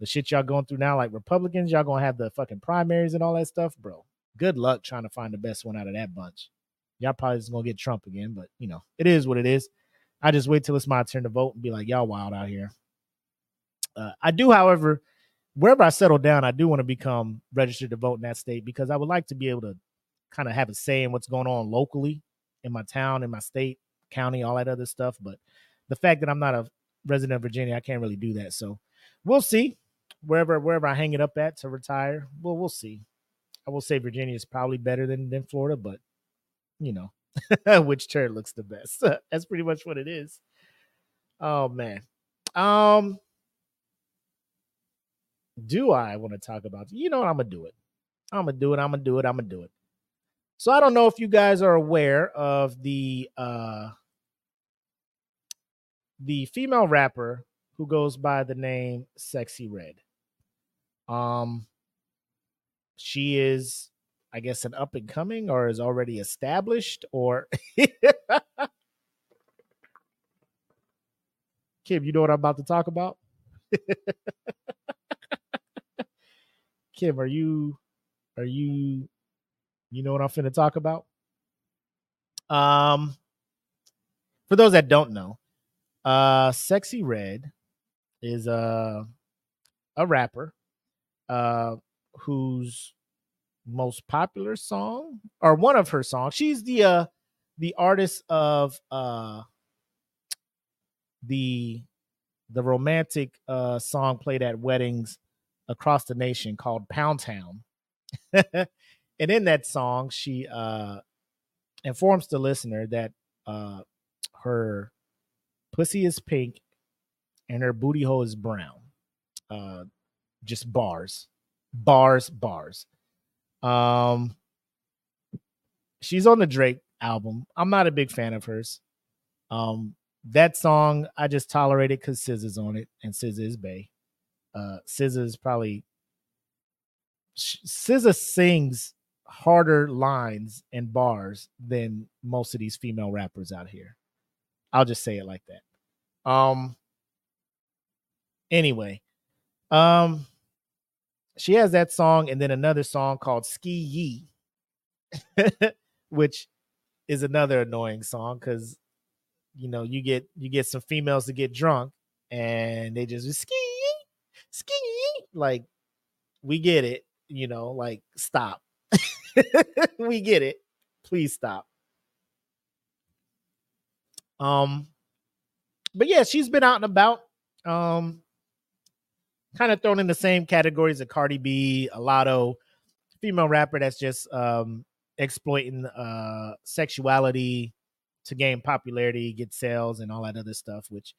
the shit y'all going through now, like Republicans, y'all gonna have the fucking primaries and all that stuff, bro. Good luck trying to find the best one out of that bunch. Y'all probably just gonna get Trump again, but you know, it is what it is. I just wait till it's my turn to vote and be like, y'all wild out here. Uh, I do, however, wherever I settle down, I do want to become registered to vote in that state because I would like to be able to kind of have a say in what's going on locally in my town, in my state, county, all that other stuff. But the fact that I'm not a resident of Virginia, I can't really do that. So we'll see wherever wherever I hang it up at to retire. Well, we'll see. I will say Virginia is probably better than than Florida, but you know, <laughs> which turn looks the best. <laughs> That's pretty much what it is. Oh man. Um do I want to talk about you know what I'm gonna do it. I'm gonna do it, I'm gonna do it, I'm gonna do it. So I don't know if you guys are aware of the uh the female rapper who goes by the name Sexyy Red. Um, she is, I guess, an up and coming or is already established or. <laughs> Kim, you know what I'm about to talk about? <laughs> Kim, are you, are you, you know what I'm finna talk about? Um, for those that don't know, uh, Sexyy Red is a a rapper uh whose most popular song or one of her songs she's the uh the artist of uh the the romantic uh song played at weddings across the nation called Pound Town. <laughs> and in that song she uh informs the listener that uh her pussy is pink and her booty hole is brown. Uh, just bars, bars, bars. Um, she's on the Drake album. I'm not a big fan of hers. Um, that song I just tolerated because SZA's on it and SZA is Bay. Uh, SZA's probably SZA sings harder lines and bars than most of these female rappers out here. I'll just say it like that. Um, Anyway, um, she has that song and then another song called Ski Yee, <laughs> which is another annoying song because you know you get you get some females to get drunk and they just ski ski like we get it you know like stop. <laughs> We get it. Please stop. Um but yeah she's been out and about um kind of thrown in the same categories of Cardi B, a Latto, female rapper that's just um, exploiting uh, sexuality to gain popularity, get sales, and all that other stuff. Which,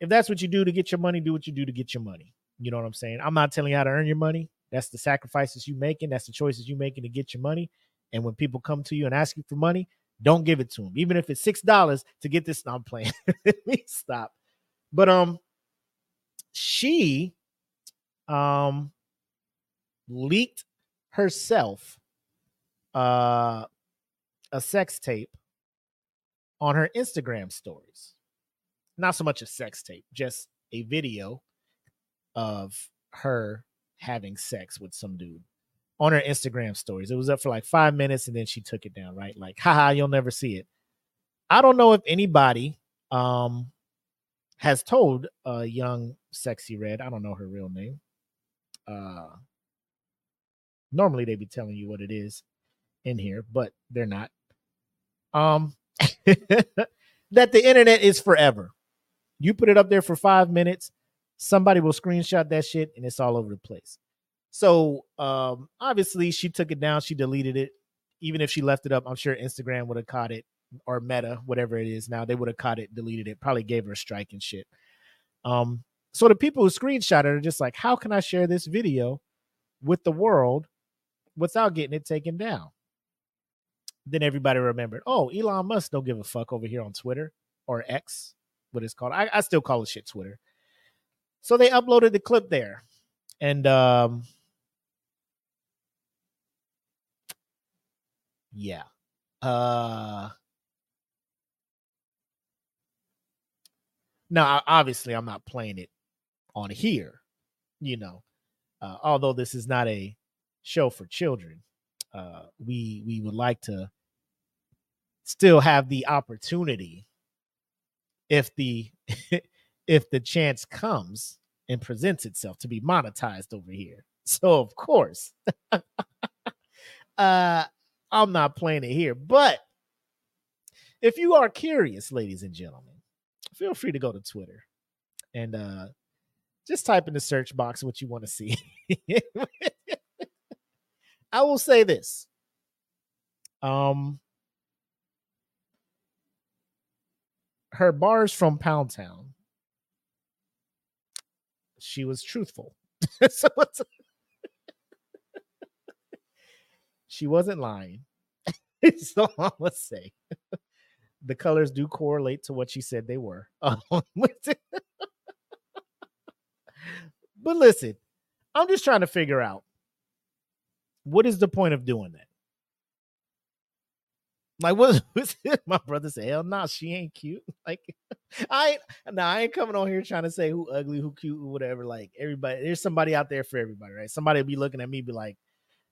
if that's what you do to get your money, do what you do to get your money. You know what I'm saying? I'm not telling you how to earn your money. That's the sacrifices you making. That's the choices you making to get your money. And when people come to you and ask you for money, don't give it to them, even if it's six dollars to get this. No, I'm playing. <laughs> Stop. But um, she um leaked herself uh a sex tape on her Instagram stories. Not so much a sex tape, just a video of her having sex with some dude on her Instagram stories. It was up for like five minutes and then she took it down, right? Like, haha, you'll never see it. I don't know if anybody um has told a young Sexyy Red, I don't know her real name. Uh normally they be telling you what it is in here, but they're not. Um <laughs> that the internet is forever. You put it up there for five minutes, somebody will screenshot that shit and it's all over the place. So um obviously she took it down, she deleted it. Even if she left it up, I'm sure Instagram would have caught it or Meta, whatever it is now, they would have caught it, deleted it, probably gave her a strike and shit. Um, so the people who screenshot it are just like, how can I share this video with the world without getting it taken down? Then everybody remembered, oh, Elon Musk don't give a fuck over here on Twitter or X, what it's called. I, I still call it shit Twitter. So they uploaded the clip there. And um yeah. Uh Now, obviously, I'm not playing it on here, you know. Uh, although this is not a show for children, uh, we we would like to still have the opportunity, if the <laughs> if the chance comes and presents itself, to be monetized over here. <laughs> So of course, <laughs> uh, I'm not playing it here, but if you are curious, ladies and gentlemen feel free to go to Twitter and uh just type in the search box what you want to see. <laughs> I will say this. Um her bars from Pound Town. She was truthful. <laughs> so <laughs> she wasn't lying. so I'm gonna say the colors do correlate to what she said they were. <laughs> Um, but listen, I'm just trying to figure out what is the point of doing that? Like, what was <laughs> my brother said? Hell no, nah, she ain't cute. <laughs> Like, I ain't nah, I ain't coming on here trying to say who ugly, who cute, who whatever. Like, everybody, there's somebody out there for everybody, right? Somebody be looking at me, be like,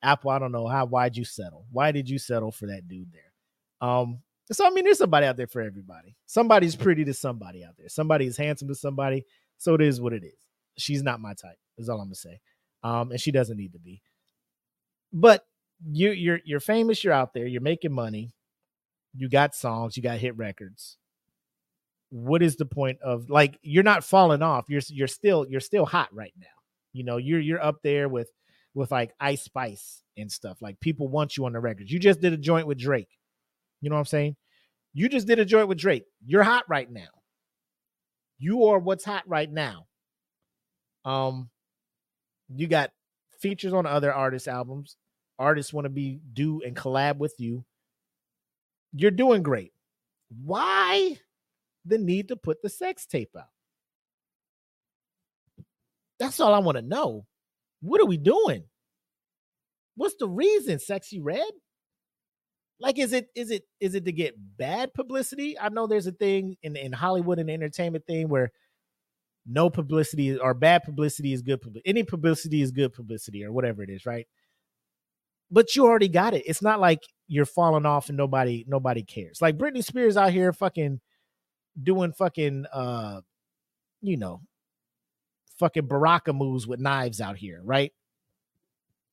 Apple, I don't know how, why'd you settle? Why did you settle for that dude there? Um, so I mean, there's somebody out there for everybody. Somebody's pretty to somebody out there. Somebody is handsome to somebody. So it is what it is. She's not my type. Is all I'm gonna say. Um, and she doesn't need to be. But you you're you're famous. You're out there. You're making money. You got songs. You got hit records. What is the point of like you're not falling off? You're you're still you're still hot right now. You know you're you're up there with with like Ice Spice and stuff. Like people want you on the records. You just did a joint with Drake. You know what I'm saying? You just did a joint with Drake. You're hot right now. You are what's hot right now. Um, you got features on other artists' albums. Artists want to be do and collab with you. You're doing great. Why the need to put the sex tape out? That's all I want to know. What are we doing? What's the reason, Sexyy Red? Like is it is it is it to get bad publicity? I know there's a thing in in hollywood and entertainment thing where no publicity or bad publicity is good publicity any publicity is good publicity or whatever it is right? But you already got it. It's not like you're falling off and nobody nobody cares. Like britney spears out here fucking doing fucking uh you know fucking baraka moves with knives out here right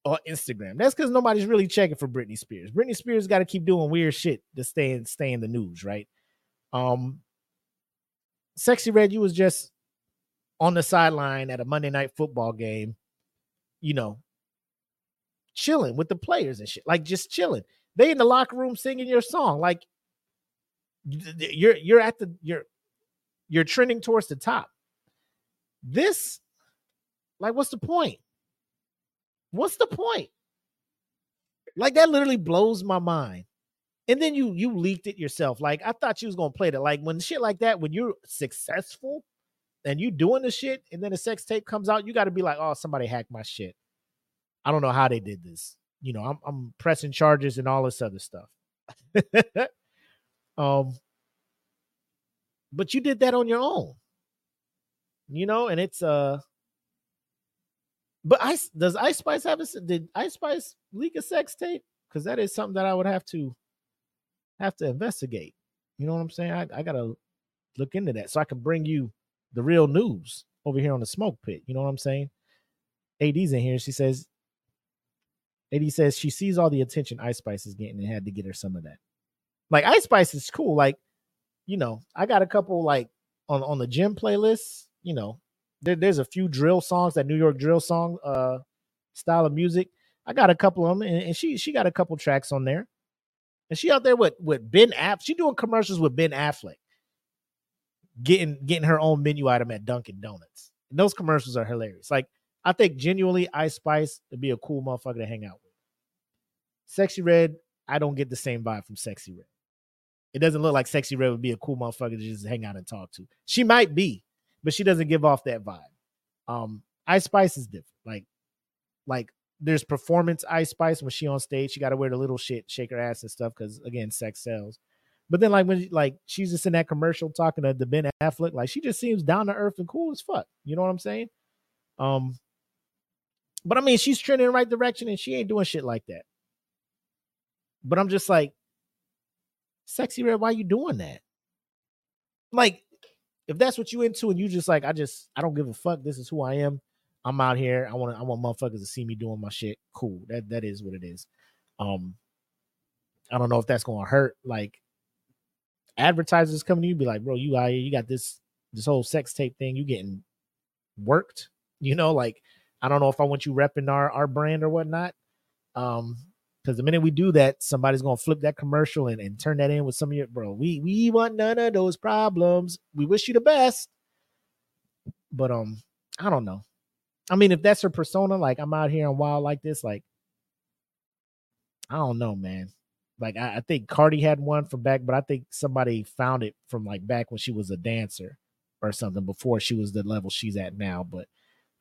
on Instagram. That's because nobody's really checking for Britney Spears. Britney Spears got to keep doing weird shit to stay in stay in the news, right? Um, Sexyy Red, you was just on the sideline at a Monday night football game, you know, chilling with the players and shit, like just chilling. They in the locker room singing your song, like you're you're at the you're you're trending towards the top. This, like, what's the point? What's the point? Like that literally blows my mind. And then you you leaked it yourself. Like I thought you was gonna play that. Like when shit like that, when you're successful and you doing the shit, and then a sex tape comes out, you got to be like, oh, somebody hacked my shit. I don't know how they did this. You know, I'm I'm pressing charges and all this other stuff. <laughs> um, but you did that on your own. You know, and it's uh but Ice does Ice Spice have a did Ice Spice leak a sex tape? Because that is something that I would have to have to investigate. You know what I'm saying? I, I gotta look into that so I can bring you the real news over here on the smoke pit. You know what I'm saying? AD's in here. She says, AD says she sees all the attention Ice Spice is getting and had to get her some of that. Like Ice Spice is cool. Like, you know, I got a couple like on on the gym playlist. You know, there, there's a few drill songs, that New York drill song uh style of music. I got a couple of them, and, and she she got a couple tracks on there. And she out there with with Ben Aff. She doing commercials with Ben Affleck, getting getting her own menu item at Dunkin' Donuts. And those commercials are hilarious. Like I think genuinely, Ice Spice would be a cool motherfucker to hang out with. Sexyy Red, I don't get the same vibe from Sexyy Red. It doesn't look like Sexyy Red would be a cool motherfucker to just hang out and talk to. She might be, but she doesn't give off that vibe. Um, Ice Spice is different. Like, like there's performance Ice Spice when she on stage, she got to wear the little shit, shake her ass and stuff because again, sex sells. But then like when like she's just in that commercial talking to the Ben Affleck, like she just seems down to earth and cool as fuck. You know what I'm saying? Um, but I mean, she's trending in the right direction and she ain't doing shit like that. But I'm just like, Sexyy Red, why you doing that? Like, if that's what you into and you just like, I just I don't give a fuck. This is who I am. I'm out here. I want I want motherfuckers to see me doing my shit. Cool. That that is what it is. Um, I don't know if that's gonna hurt. Like advertisers coming to you, be like, bro, you out here, you got this this whole sex tape thing, you getting worked. <laughs> You know, like I don't know if I want you repping our our brand or whatnot. Um, because the minute we do that, somebody's gonna flip that commercial and, and turn that in with some of your bro. We we want none of those problems. We wish you the best. But um, I don't know. I mean, if that's her persona, like I'm out here and wild like this, like I don't know, man. Like I, I think Cardi had one from back, but I think somebody found it from like back when she was a dancer or something before she was the level she's at now. But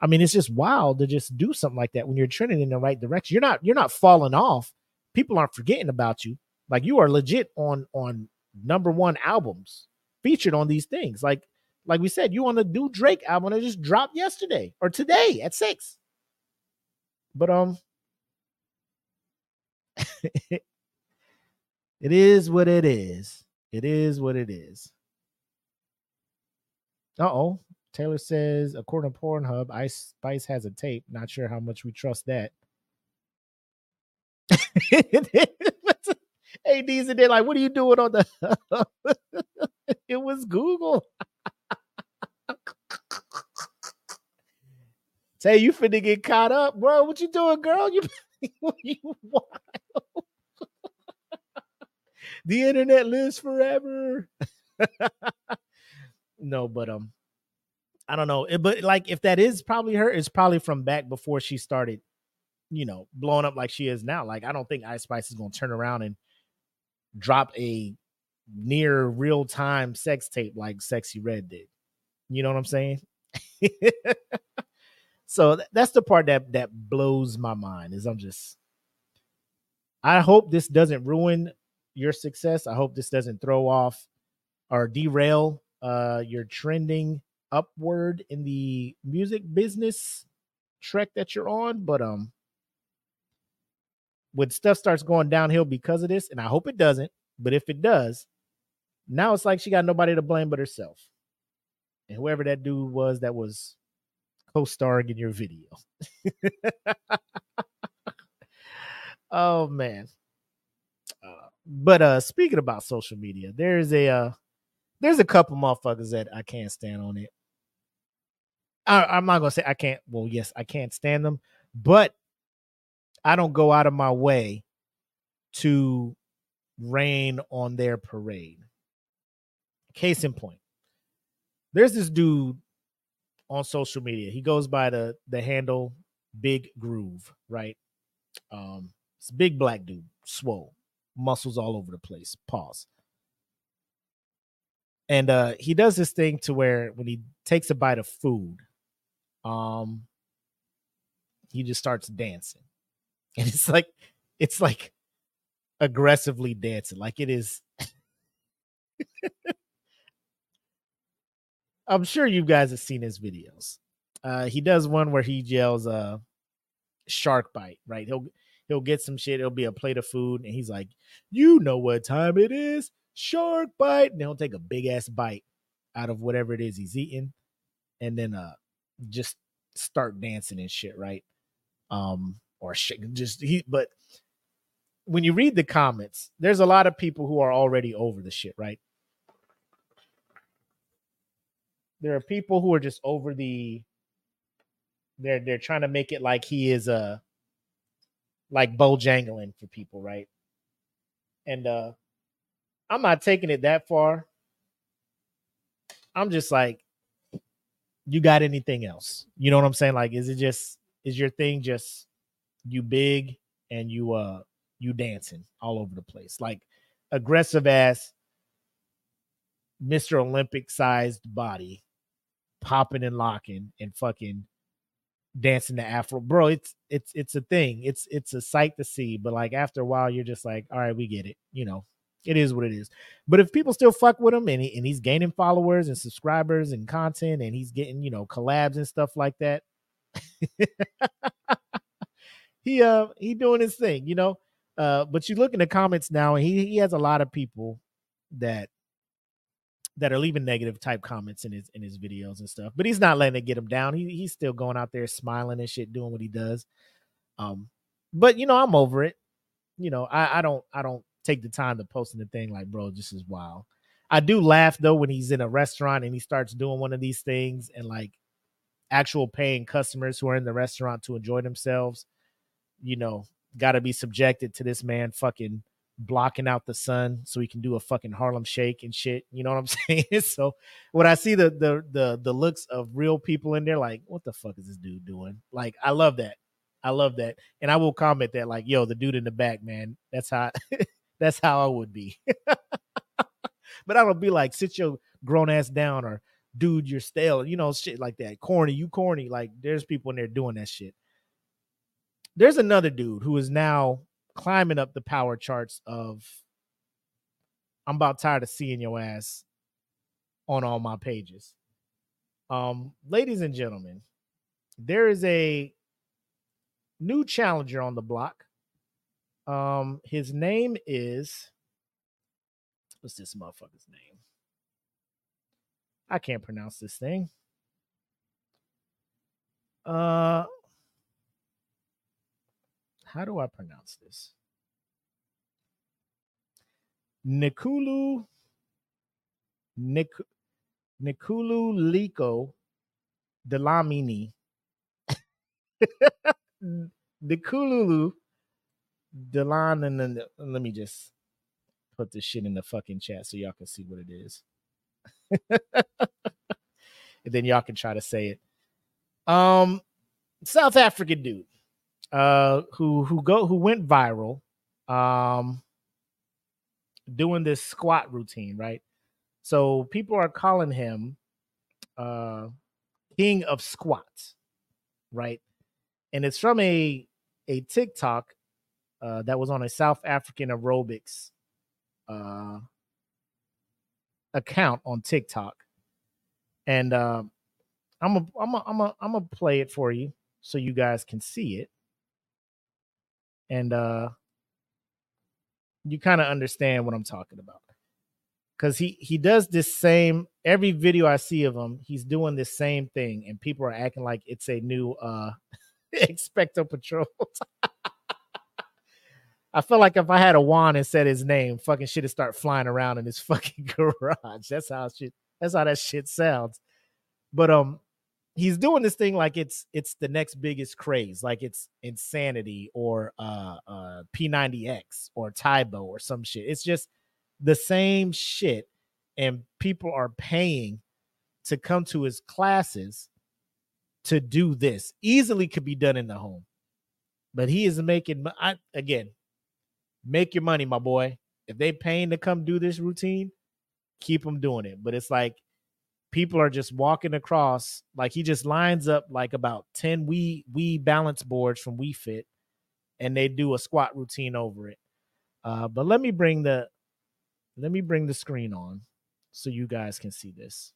I mean, it's just wild to just do something like that when you're trending in the right direction. You're not you're not falling off. People aren't forgetting about you. Like you are legit on on number one albums featured on these things. Like like we said, you on the new Drake album that just dropped yesterday or today at six. But um, <laughs> it is what it is. It is what it is. Uh oh. Taylor says, according to Pornhub, Ice Spice has a tape. Not sure how much we trust that. <laughs> AD's and they're like, what are you doing on the? <laughs> it was Google. <laughs> Say you finna get caught up, bro. What you doing, girl? You, you wild. the internet lives forever. no, but um, I don't know. But like, if that is probably her, it's probably from back before she started, you know, blowing up like she is now. Like, I don't think Ice Spice is gonna turn around and drop a near real time sex tape like Sexyy Red did. You know what I'm saying? <laughs> so that's the part that that blows my mind. Is I'm just, I hope this doesn't ruin your success. I hope this doesn't throw off or derail uh your trending upward in the music business trek that you're on, but um when stuff starts going downhill because of this, and I hope it doesn't, but if it does, now it's like she got nobody to blame but herself. And whoever that dude was that was co-starring in your video. <laughs> oh man. Uh, but uh speaking about social media, there's a uh there's a couple motherfuckers that I can't stand on it I, I'm not gonna say I can't. Well, yes, I can't stand them, but I don't go out of my way to rain on their parade. Case in point, there's this dude on social media. He goes by the the handle Big Groove, right? Um, it's big black dude, swole, muscles all over the place. Pause. And uh he does this thing to where when he takes a bite of food, um he just starts dancing. <laughs> And it's like it's like aggressively dancing. Like it is <laughs> I'm sure you guys have seen his videos. Uh he does one where he yells uh shark bite, right? He'll he'll get some shit, it'll be a plate of food, and he's like, You know what time it is? Shark bite. And he'll take a big ass bite out of whatever it is he's eating, and then uh just start dancing and shit, right? Um, or shit, just he but when you read the comments, there's a lot of people who are already over the shit, right? There are people who are just over the they're they're trying to make it like he is a like Bojangling for people, right? And uh I'm not taking it that far. I'm just like, you got anything else? You know what I'm saying? Like, is it just is your thing just you big and you uh you dancing all over the place? Like aggressive ass Mr. Olympic sized body popping and locking and fucking dancing to afro bro it's it's it's a thing it's it's a sight to see but like after a while you're just like all right we get it you know it is what it is but if people still fuck with him and, he, and he's gaining followers and subscribers and content and he's getting you know collabs and stuff like that <laughs> he uh he doing his thing you know uh but you look in the comments now and he he has a lot of people that that are leaving negative type comments in his in his videos and stuff. But he's not letting it get him down. He he's still going out there smiling and shit, doing what he does. Um, but you know, I'm over it. You know, I, I don't I don't take the time to posting the thing like, bro, this is wild. I do laugh though when he's in a restaurant and he starts doing one of these things and like actual paying customers who are in the restaurant to enjoy themselves, you know, got to be subjected to this man fucking blocking out the sun so he can do a fucking Harlem shake and shit. You know what I'm <laughs> saying? so when I see the the the the looks of real people in there, like, what the fuck is this dude doing? Like, I love that. I love that. And I will comment that, like, yo, the dude in the back, man, that's how <laughs> that's how I would be. <laughs> but I don't be like, sit your grown ass down or dude, you're stale, you know, shit like that. Corny, you corny. Like, there's people in there doing that shit. There's another dude who is now climbing up the power charts of I'm about tired of seeing your ass on all my pages. Um, ladies and gentlemen, there is a new challenger on the block. Um, his name is what's this motherfucker's name? I can't pronounce this thing. Uh how do I pronounce this? Nikulu Nik, Nikulu Liko Delamini. <laughs> Nikululu Delan and then let me just put this shit in the fucking chat so y'all can see what it is. <laughs> and then y'all can try to say it. Um South African dude uh who who go who went viral um doing this squat routine, right? So people are calling him uh king of squats, right? And it's from a a TikTok uh that was on a South African aerobics uh account on TikTok. And uh, I'm a, I'm a, I'm a, I'm gonna play it for you so you guys can see it and uh you kind of understand what I'm talking about. Cause he he does this same every video I see of him, he's doing this same thing, and people are acting like it's a new uh <laughs> expecto patrol. <laughs> I feel like if I had a wand and said his name, fucking shit would start flying around in his <laughs> fucking garage. That's how shit that's how that shit sounds. But um he's doing this thing like it's it's the next biggest craze, like it's insanity or uh uh P90X or Tae Bo or some shit. It's just the same shit, and people are paying to come to his classes to do this. Easily could be done in the home, but he is making. I again, make your money, my boy. If they paying to come do this routine, keep them doing it. But it's like people are just walking across like he just lines up like about 10 we Wii Balance Boards from Wii Fit and they do a squat routine over it. Uh but let me bring the let me bring the screen on so you guys can see this.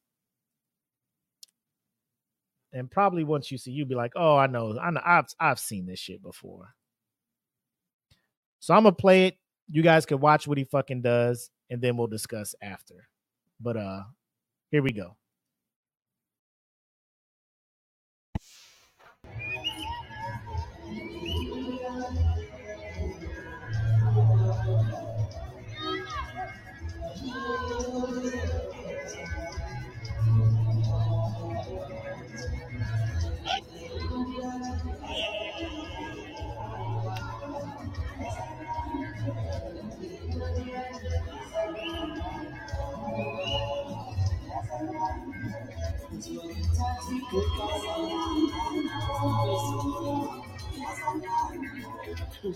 And probably once you see you'll be like oh i know. I know. I've i've seen this shit before so i'm gonna play it. You guys can watch what he fucking does and then we'll discuss after. But uh here we go I'll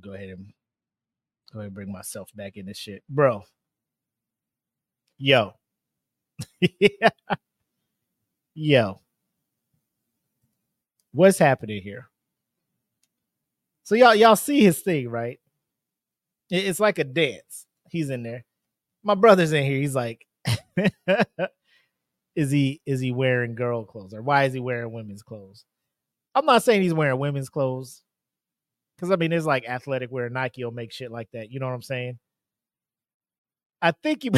go ahead and go ahead and bring myself back in this shit. Bro. Yo. <laughs> Yo. What's happening here? So y'all y'all see his thing, right? It's like a dance. He's in there. My brother's in here. He's like <laughs> is he is he wearing girl clothes or why is he wearing women's clothes? I'm not saying he's wearing women's clothes. Cause I mean, there's like athletic wear. Nike will make shit like that. You know what I'm saying? I think <laughs> you.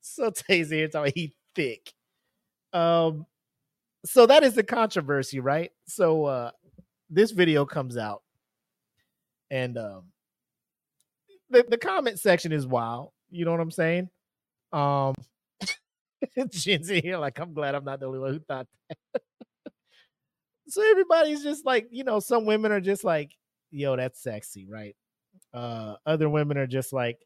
So Tay's here talking he thick. Um, so that is the controversy, right? So uh this video comes out, and um the, the comment section is wild. You know what I'm saying? Um <laughs> here like I'm glad I'm not the only one who thought that. so everybody's just like, you know, some women are just like, yo, that's sexy, right? Uh other women are just like,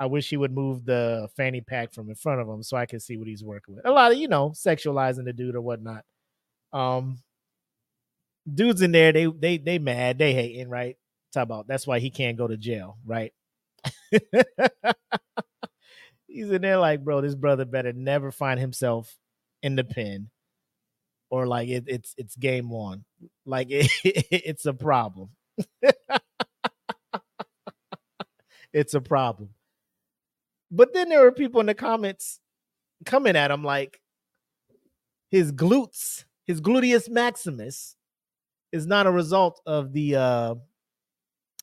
I wish he would move the fanny pack from in front of him so I can see what he's working with. A lot of, you know, sexualizing the dude or whatnot. Um dudes in there, they they they mad, they hating, right? Talk about that's why he can't go to jail, right? <laughs> He's in there like, bro, this brother better never find himself in the pen, or like it, it's it's game one. Like it, <laughs> it's a problem. <laughs> it's a problem. But then there were people in the comments coming at him like his glutes, his gluteus maximus, is not a result of the uh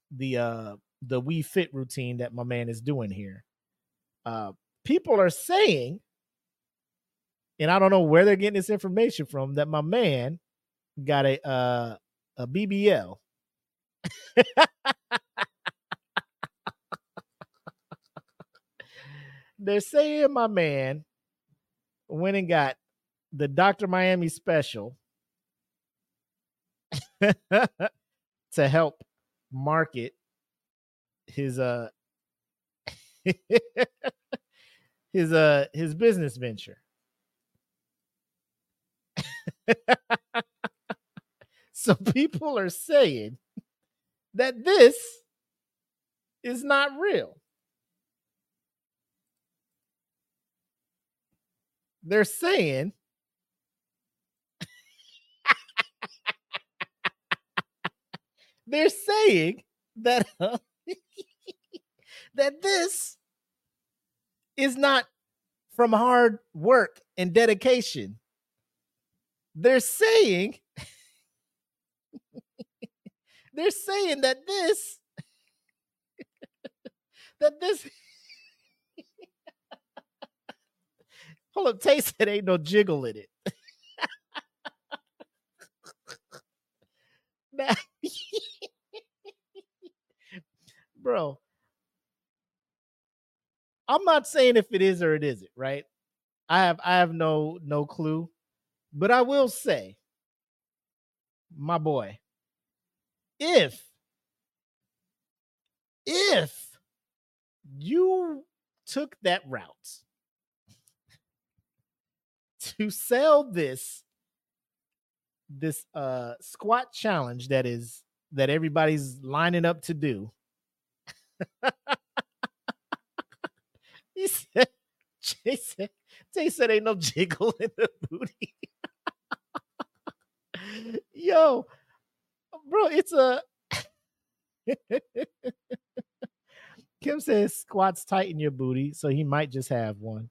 the uh the Wii Fit routine that my man is doing here. Uh people are saying, and I don't know where they're getting this information from, that my man got a uh a BBL. <laughs> they're saying my man went and got the Dr. Miami special <laughs> to help market his uh <laughs> his uh his business venture. <laughs> so people are saying that this is not real. They're saying they're saying that uh, <laughs> that this is not from hard work and dedication. They're saying <laughs> they're saying that this <laughs> that this hold up taste it ain't no jiggle in it. <laughs> <laughs> Bro. I'm not saying if it is or it isn't right? I have i have no no clue. But i will say my boy if if you took that route to sell this this uh squat challenge that is that everybody's lining up to do. <laughs> He said Jay said, Jay said ain't no jiggle in the booty. <laughs> Yo bro it's a <laughs> kim says squats tighten your booty so he might just have one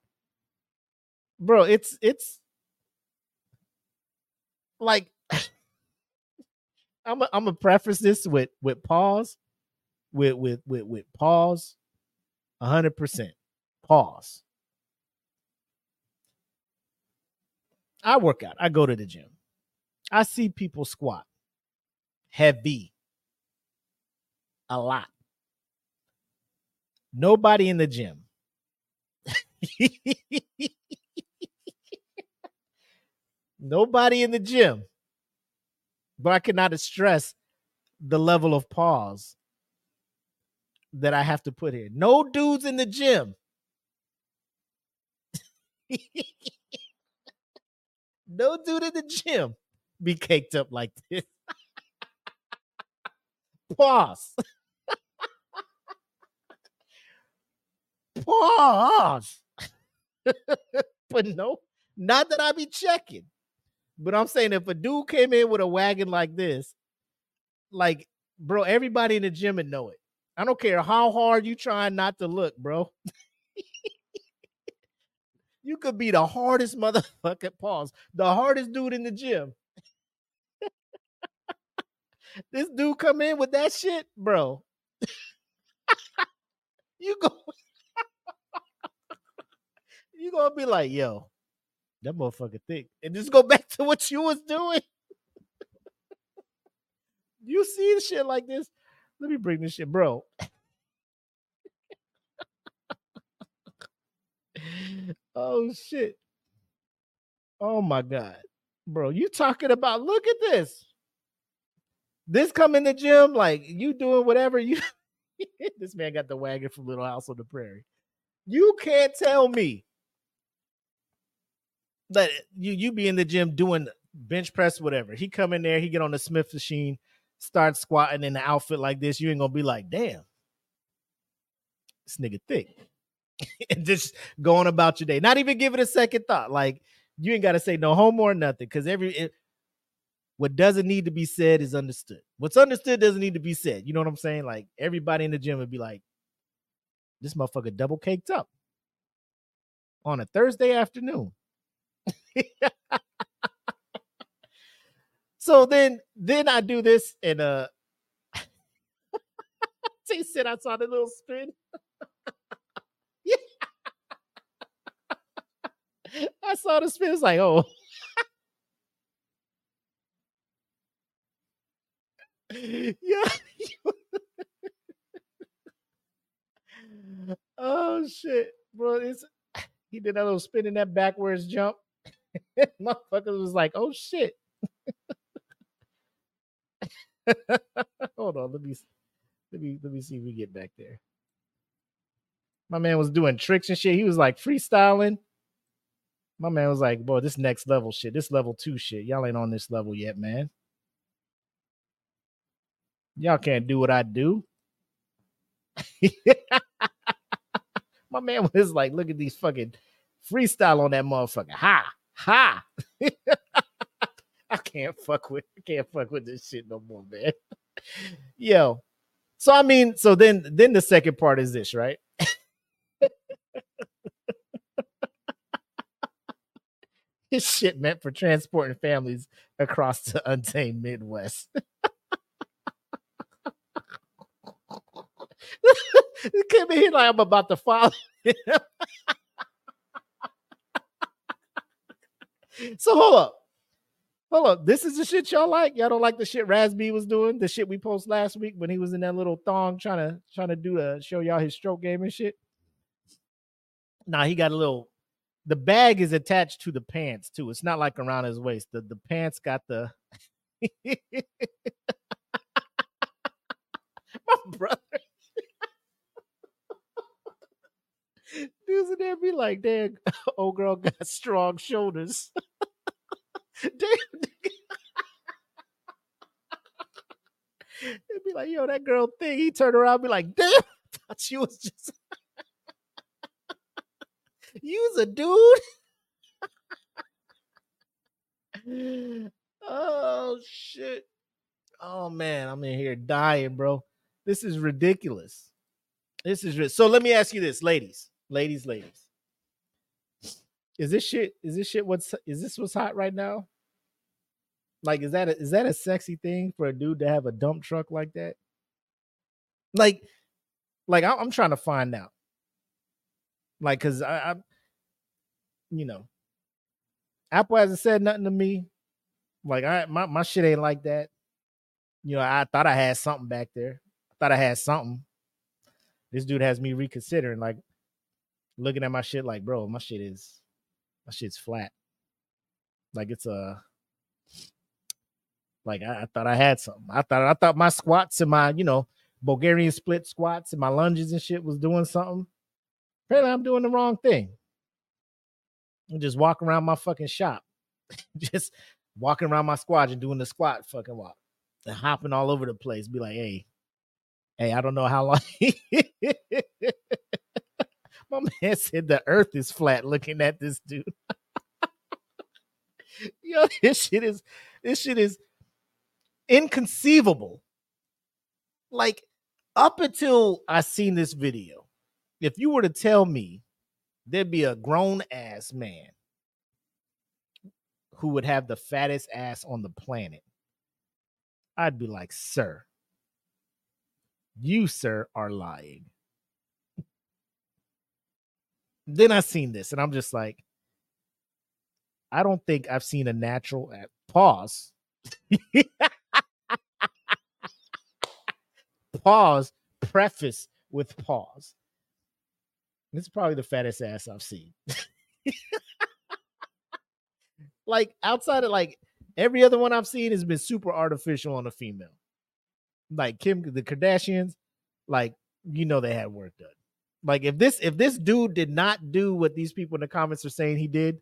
bro it's it's like i'm i I'm gonna preface this with with pause with with with with pause 100% pause. I work out i go to the gym. I see people squat heavy a lot. Nobody in the gym <laughs> nobody in the gym. But i cannot stress the level of pause that i have to put here. no dudes in the gym. <laughs> No dude in the gym be caked up like this. <laughs> Pause. <laughs> Pause. But no not that i be checking but i'm saying if a dude came in with a wagon like this like bro everybody in the gym would know it. I don't care how hard you trying not to look bro. <laughs> You could be the hardest <laughs> motherfucker pause the hardest dude in the gym. <laughs> This dude come in with that shit bro. You go you gonna be like yo that motherfucker thick. And just go <laughs> back to what you was doing. You see shit like this? Let me bring this shit bro. <laughs> Oh shit. Oh my god. Bro you talking about look at this. This come in the gym like you doing whatever you <laughs> this man got the wagon from little house on the prairie. You can't tell me that you you be in the gym doing bench press whatever. He come in there he get on the smith machine start squatting in an outfit like this you ain't gonna be like damn this nigga thick. <laughs> And just going about your day. Not even give it a second thought. Like you ain't gotta say no homo or nothing because every it, what doesn't need to be said is understood. What's understood doesn't need to be said. You know what i'm saying? Like everybody in the gym would be like this motherfucker double caked up on a thursday afternoon <laughs> so then then I do this and uh <laughs> he said I saw the little spin. <laughs> yeah. I saw the spin. It's like, oh. yeah. oh shit, bro. It's he did that little spin in that backwards jump. <laughs> Motherfuckers was like, oh shit. <laughs> Hold on, let me Let me let me see if we get back there. My man was doing tricks and shit. He was like freestyling. My man was like, boy, this next level shit, this level two shit. Y'all ain't on this level yet, man. Y'all can't do what I do. <laughs> My man was like, look at these fucking freestyle on that motherfucker. Ha, ha. <laughs> I can't fuck with I can't fuck with this shit no more, man. Yo. So I mean, so then then the second part is this, right? <laughs> this shit meant for transporting families across the untamed Midwest. Came in here like I'm about to follow. <laughs> so hold up. Hold up. This is the shit y'all like? Y'all don't like the shit Rasby was doing? The shit we post last week when he was in that little thong trying to trying to do a show y'all his stroke game and shit. Nah, he got a little the bag is attached to the pants too. It's not like around his waist. The the pants got the <laughs> my brother. In there be like, damn, <laughs> old girl got <laughs> strong shoulders. <laughs> damn. It'd be like, yo, that girl thing. He turned around be like, damn, I thought she was just You's a dude. oh shit. Oh man, I'm in here dying, bro. This is ridiculous. This is ri- so. Let me ask you this, ladies, ladies, ladies. Is this shit? Is this shit? What's is this what's hot right now? Like, is that a, is that a sexy thing for a dude to have a dump truck like that? Like, like I'm trying to find out. Like, cause I, I, you know, Apple hasn't said nothing to me. Like, I my my shit ain't like that. You know, I thought I had something back there. I thought I had something. This dude has me reconsidering, like looking at my shit, like, bro, my shit is my shit's flat. Like it's a like I, I thought I had something. I thought I thought my squats and my, you know, Bulgarian split squats and my lunges and shit was doing something. Apparently, I'm doing the wrong thing. I'm just walking around my fucking shop, <laughs> just walking around my squad and doing the squat fucking walk and hopping all over the place. Be like, hey, hey, I don't know how long. <laughs> <laughs> my man said the earth is flat looking at this dude. <laughs> Yo, this shit is this shit is inconceivable. Like up until I seen this video, if you were to tell me there'd be a grown ass man who would have the fattest ass on the planet, I'd be like, sir, you, sir, are lying. Then I seen this and I'm just like, I don't think I've seen a natural at pause. <laughs> pause, preface with pause. This is probably the fattest ass I've seen. <laughs> like outside of like every other one I've seen has been super artificial on a female. Like Kim, the Kardashians, like you know they had work done. Like if this if this dude did not do what these people in the comments are saying he did,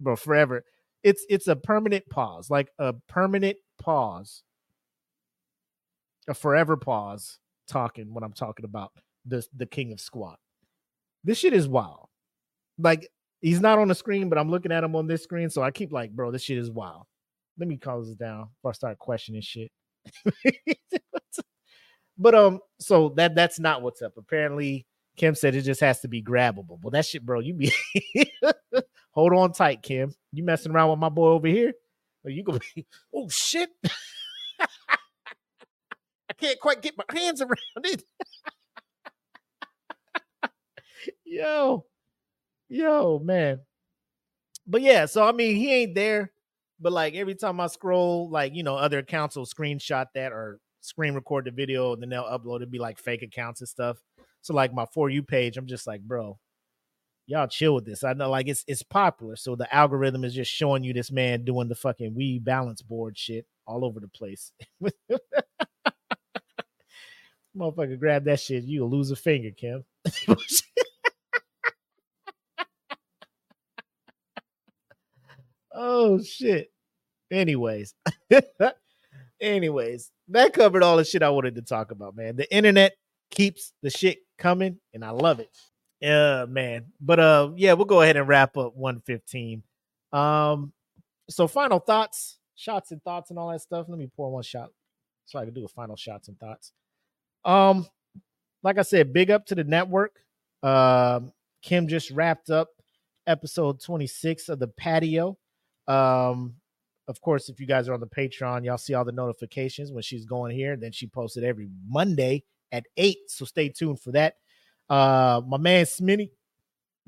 bro, forever. It's it's a permanent pause, like a permanent pause, a forever pause. Talking when I'm talking about the the king of squat. This shit is wild. Like he's not on the screen, but I'm looking at him on this screen, so I keep like, bro, this shit is wild. Let me close this down before I start questioning shit. <laughs> but um, so that that's not what's up. Apparently, Kim said it just has to be grabbable. Well, that shit, bro, you be <laughs> hold on tight, Kim. You messing around with my boy over here? Or you gonna be <laughs> oh shit. <laughs> I can't quite get my hands around it. yo, yo, man. But yeah, so I mean, he ain't there. But like every time I scroll, like you know, other accounts will screenshot that or screen record the video, and then they'll upload it. Be like fake accounts and stuff. So like my for you page, I'm just like, bro, y'all chill with this. I know like it's it's popular, so the algorithm is just showing you this man doing the fucking Wii Balance Board shit all over the place. <laughs> Motherfucker, grab that shit. You'll lose a finger, Kim. <laughs> oh shit. Anyways. <laughs> Anyways, that covered all the shit I wanted to talk about, man. The internet keeps the shit coming, and I love it. Yeah, man. But uh, yeah, we'll go ahead and wrap up 115. Um, so final thoughts, shots and thoughts, and all that stuff. Let me pour one shot so I can do a final shots and thoughts. Um, like I said, big up to the network. Um, Kim just wrapped up episode 26 of the patio. Um, of course, if you guys are on the Patreon, y'all see all the notifications when she's going here. Then she posted every Monday at eight. So stay tuned for that. Uh, my man Smitty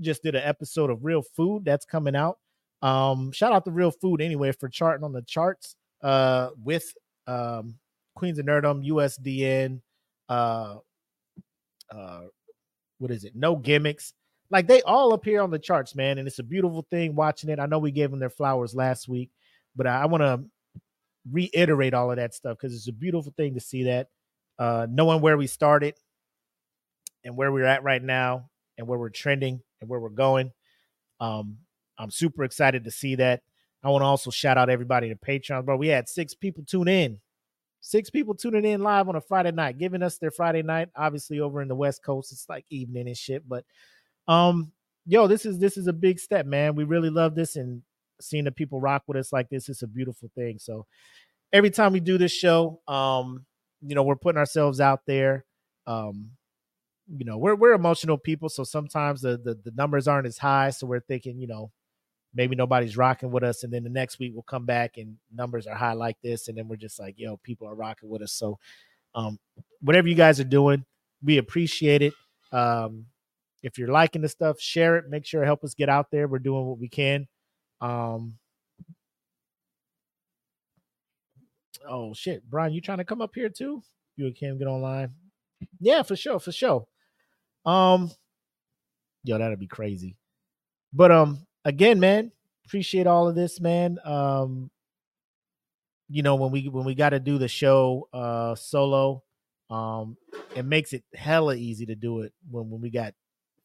just did an episode of Real Food that's coming out. Um, shout out to Real Food anyway for charting on the charts. Uh, with um Queens of Nerdum, USDN, uh, uh, what is it? No gimmicks. Like they all appear on the charts, man, and it's a beautiful thing watching it. I know we gave them their flowers last week, but I, I want to reiterate all of that stuff because it's a beautiful thing to see that. Uh, knowing where we started and where we're at right now and where we're trending and where we're going. Um, I'm super excited to see that. I want to also shout out everybody to Patreon, bro. We had six people tune in, six people tuning in live on a Friday night, giving us their Friday night. Obviously, over in the West Coast, it's like evening and shit. But, um, yo, this is this is a big step, man. We really love this, and seeing the people rock with us like this it's a beautiful thing. So, every time we do this show, um, you know, we're putting ourselves out there. Um, you know, we're we're emotional people, so sometimes the, the the numbers aren't as high. So we're thinking, you know, maybe nobody's rocking with us, and then the next week we'll come back and numbers are high like this, and then we're just like, yo, people are rocking with us. So, um, whatever you guys are doing, we appreciate it. Um, if you're liking the stuff, share it. Make sure to help us get out there. We're doing what we can. Um, oh shit, Brian, you trying to come up here too? You Kim get online. Yeah, for sure, for sure. Um, yo, that'd be crazy. But um, again, man, appreciate all of this, man. Um, you know, when we when we got to do the show uh solo, um, it makes it hella easy to do it when when we got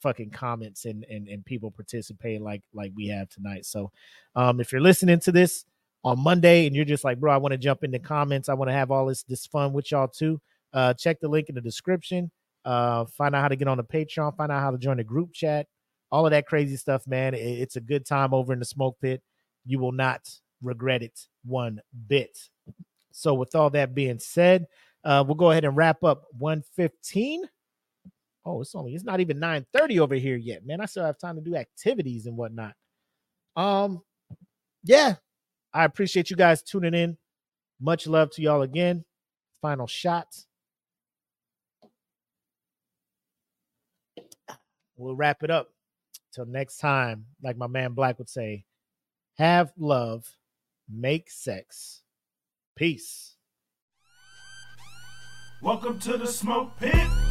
fucking comments and and and people participating like like we have tonight. So, um, if you're listening to this on Monday and you're just like, bro, I want to jump in the comments, I want to have all this this fun with y'all too. Uh, check the link in the description. Uh, find out how to get on the Patreon. Find out how to join the group chat. All of that crazy stuff, man. It, it's a good time over in the smoke pit. You will not regret it one bit. So, with all that being said, uh, we'll go ahead and wrap up 115. Oh, it's only it's not even 9:30 over here yet, man. I still have time to do activities and whatnot. Um, yeah, I appreciate you guys tuning in. Much love to y'all again. Final shots. We'll wrap it up. Till next time, like my man Black would say, have love, make sex. Peace. Welcome to the smoke pit.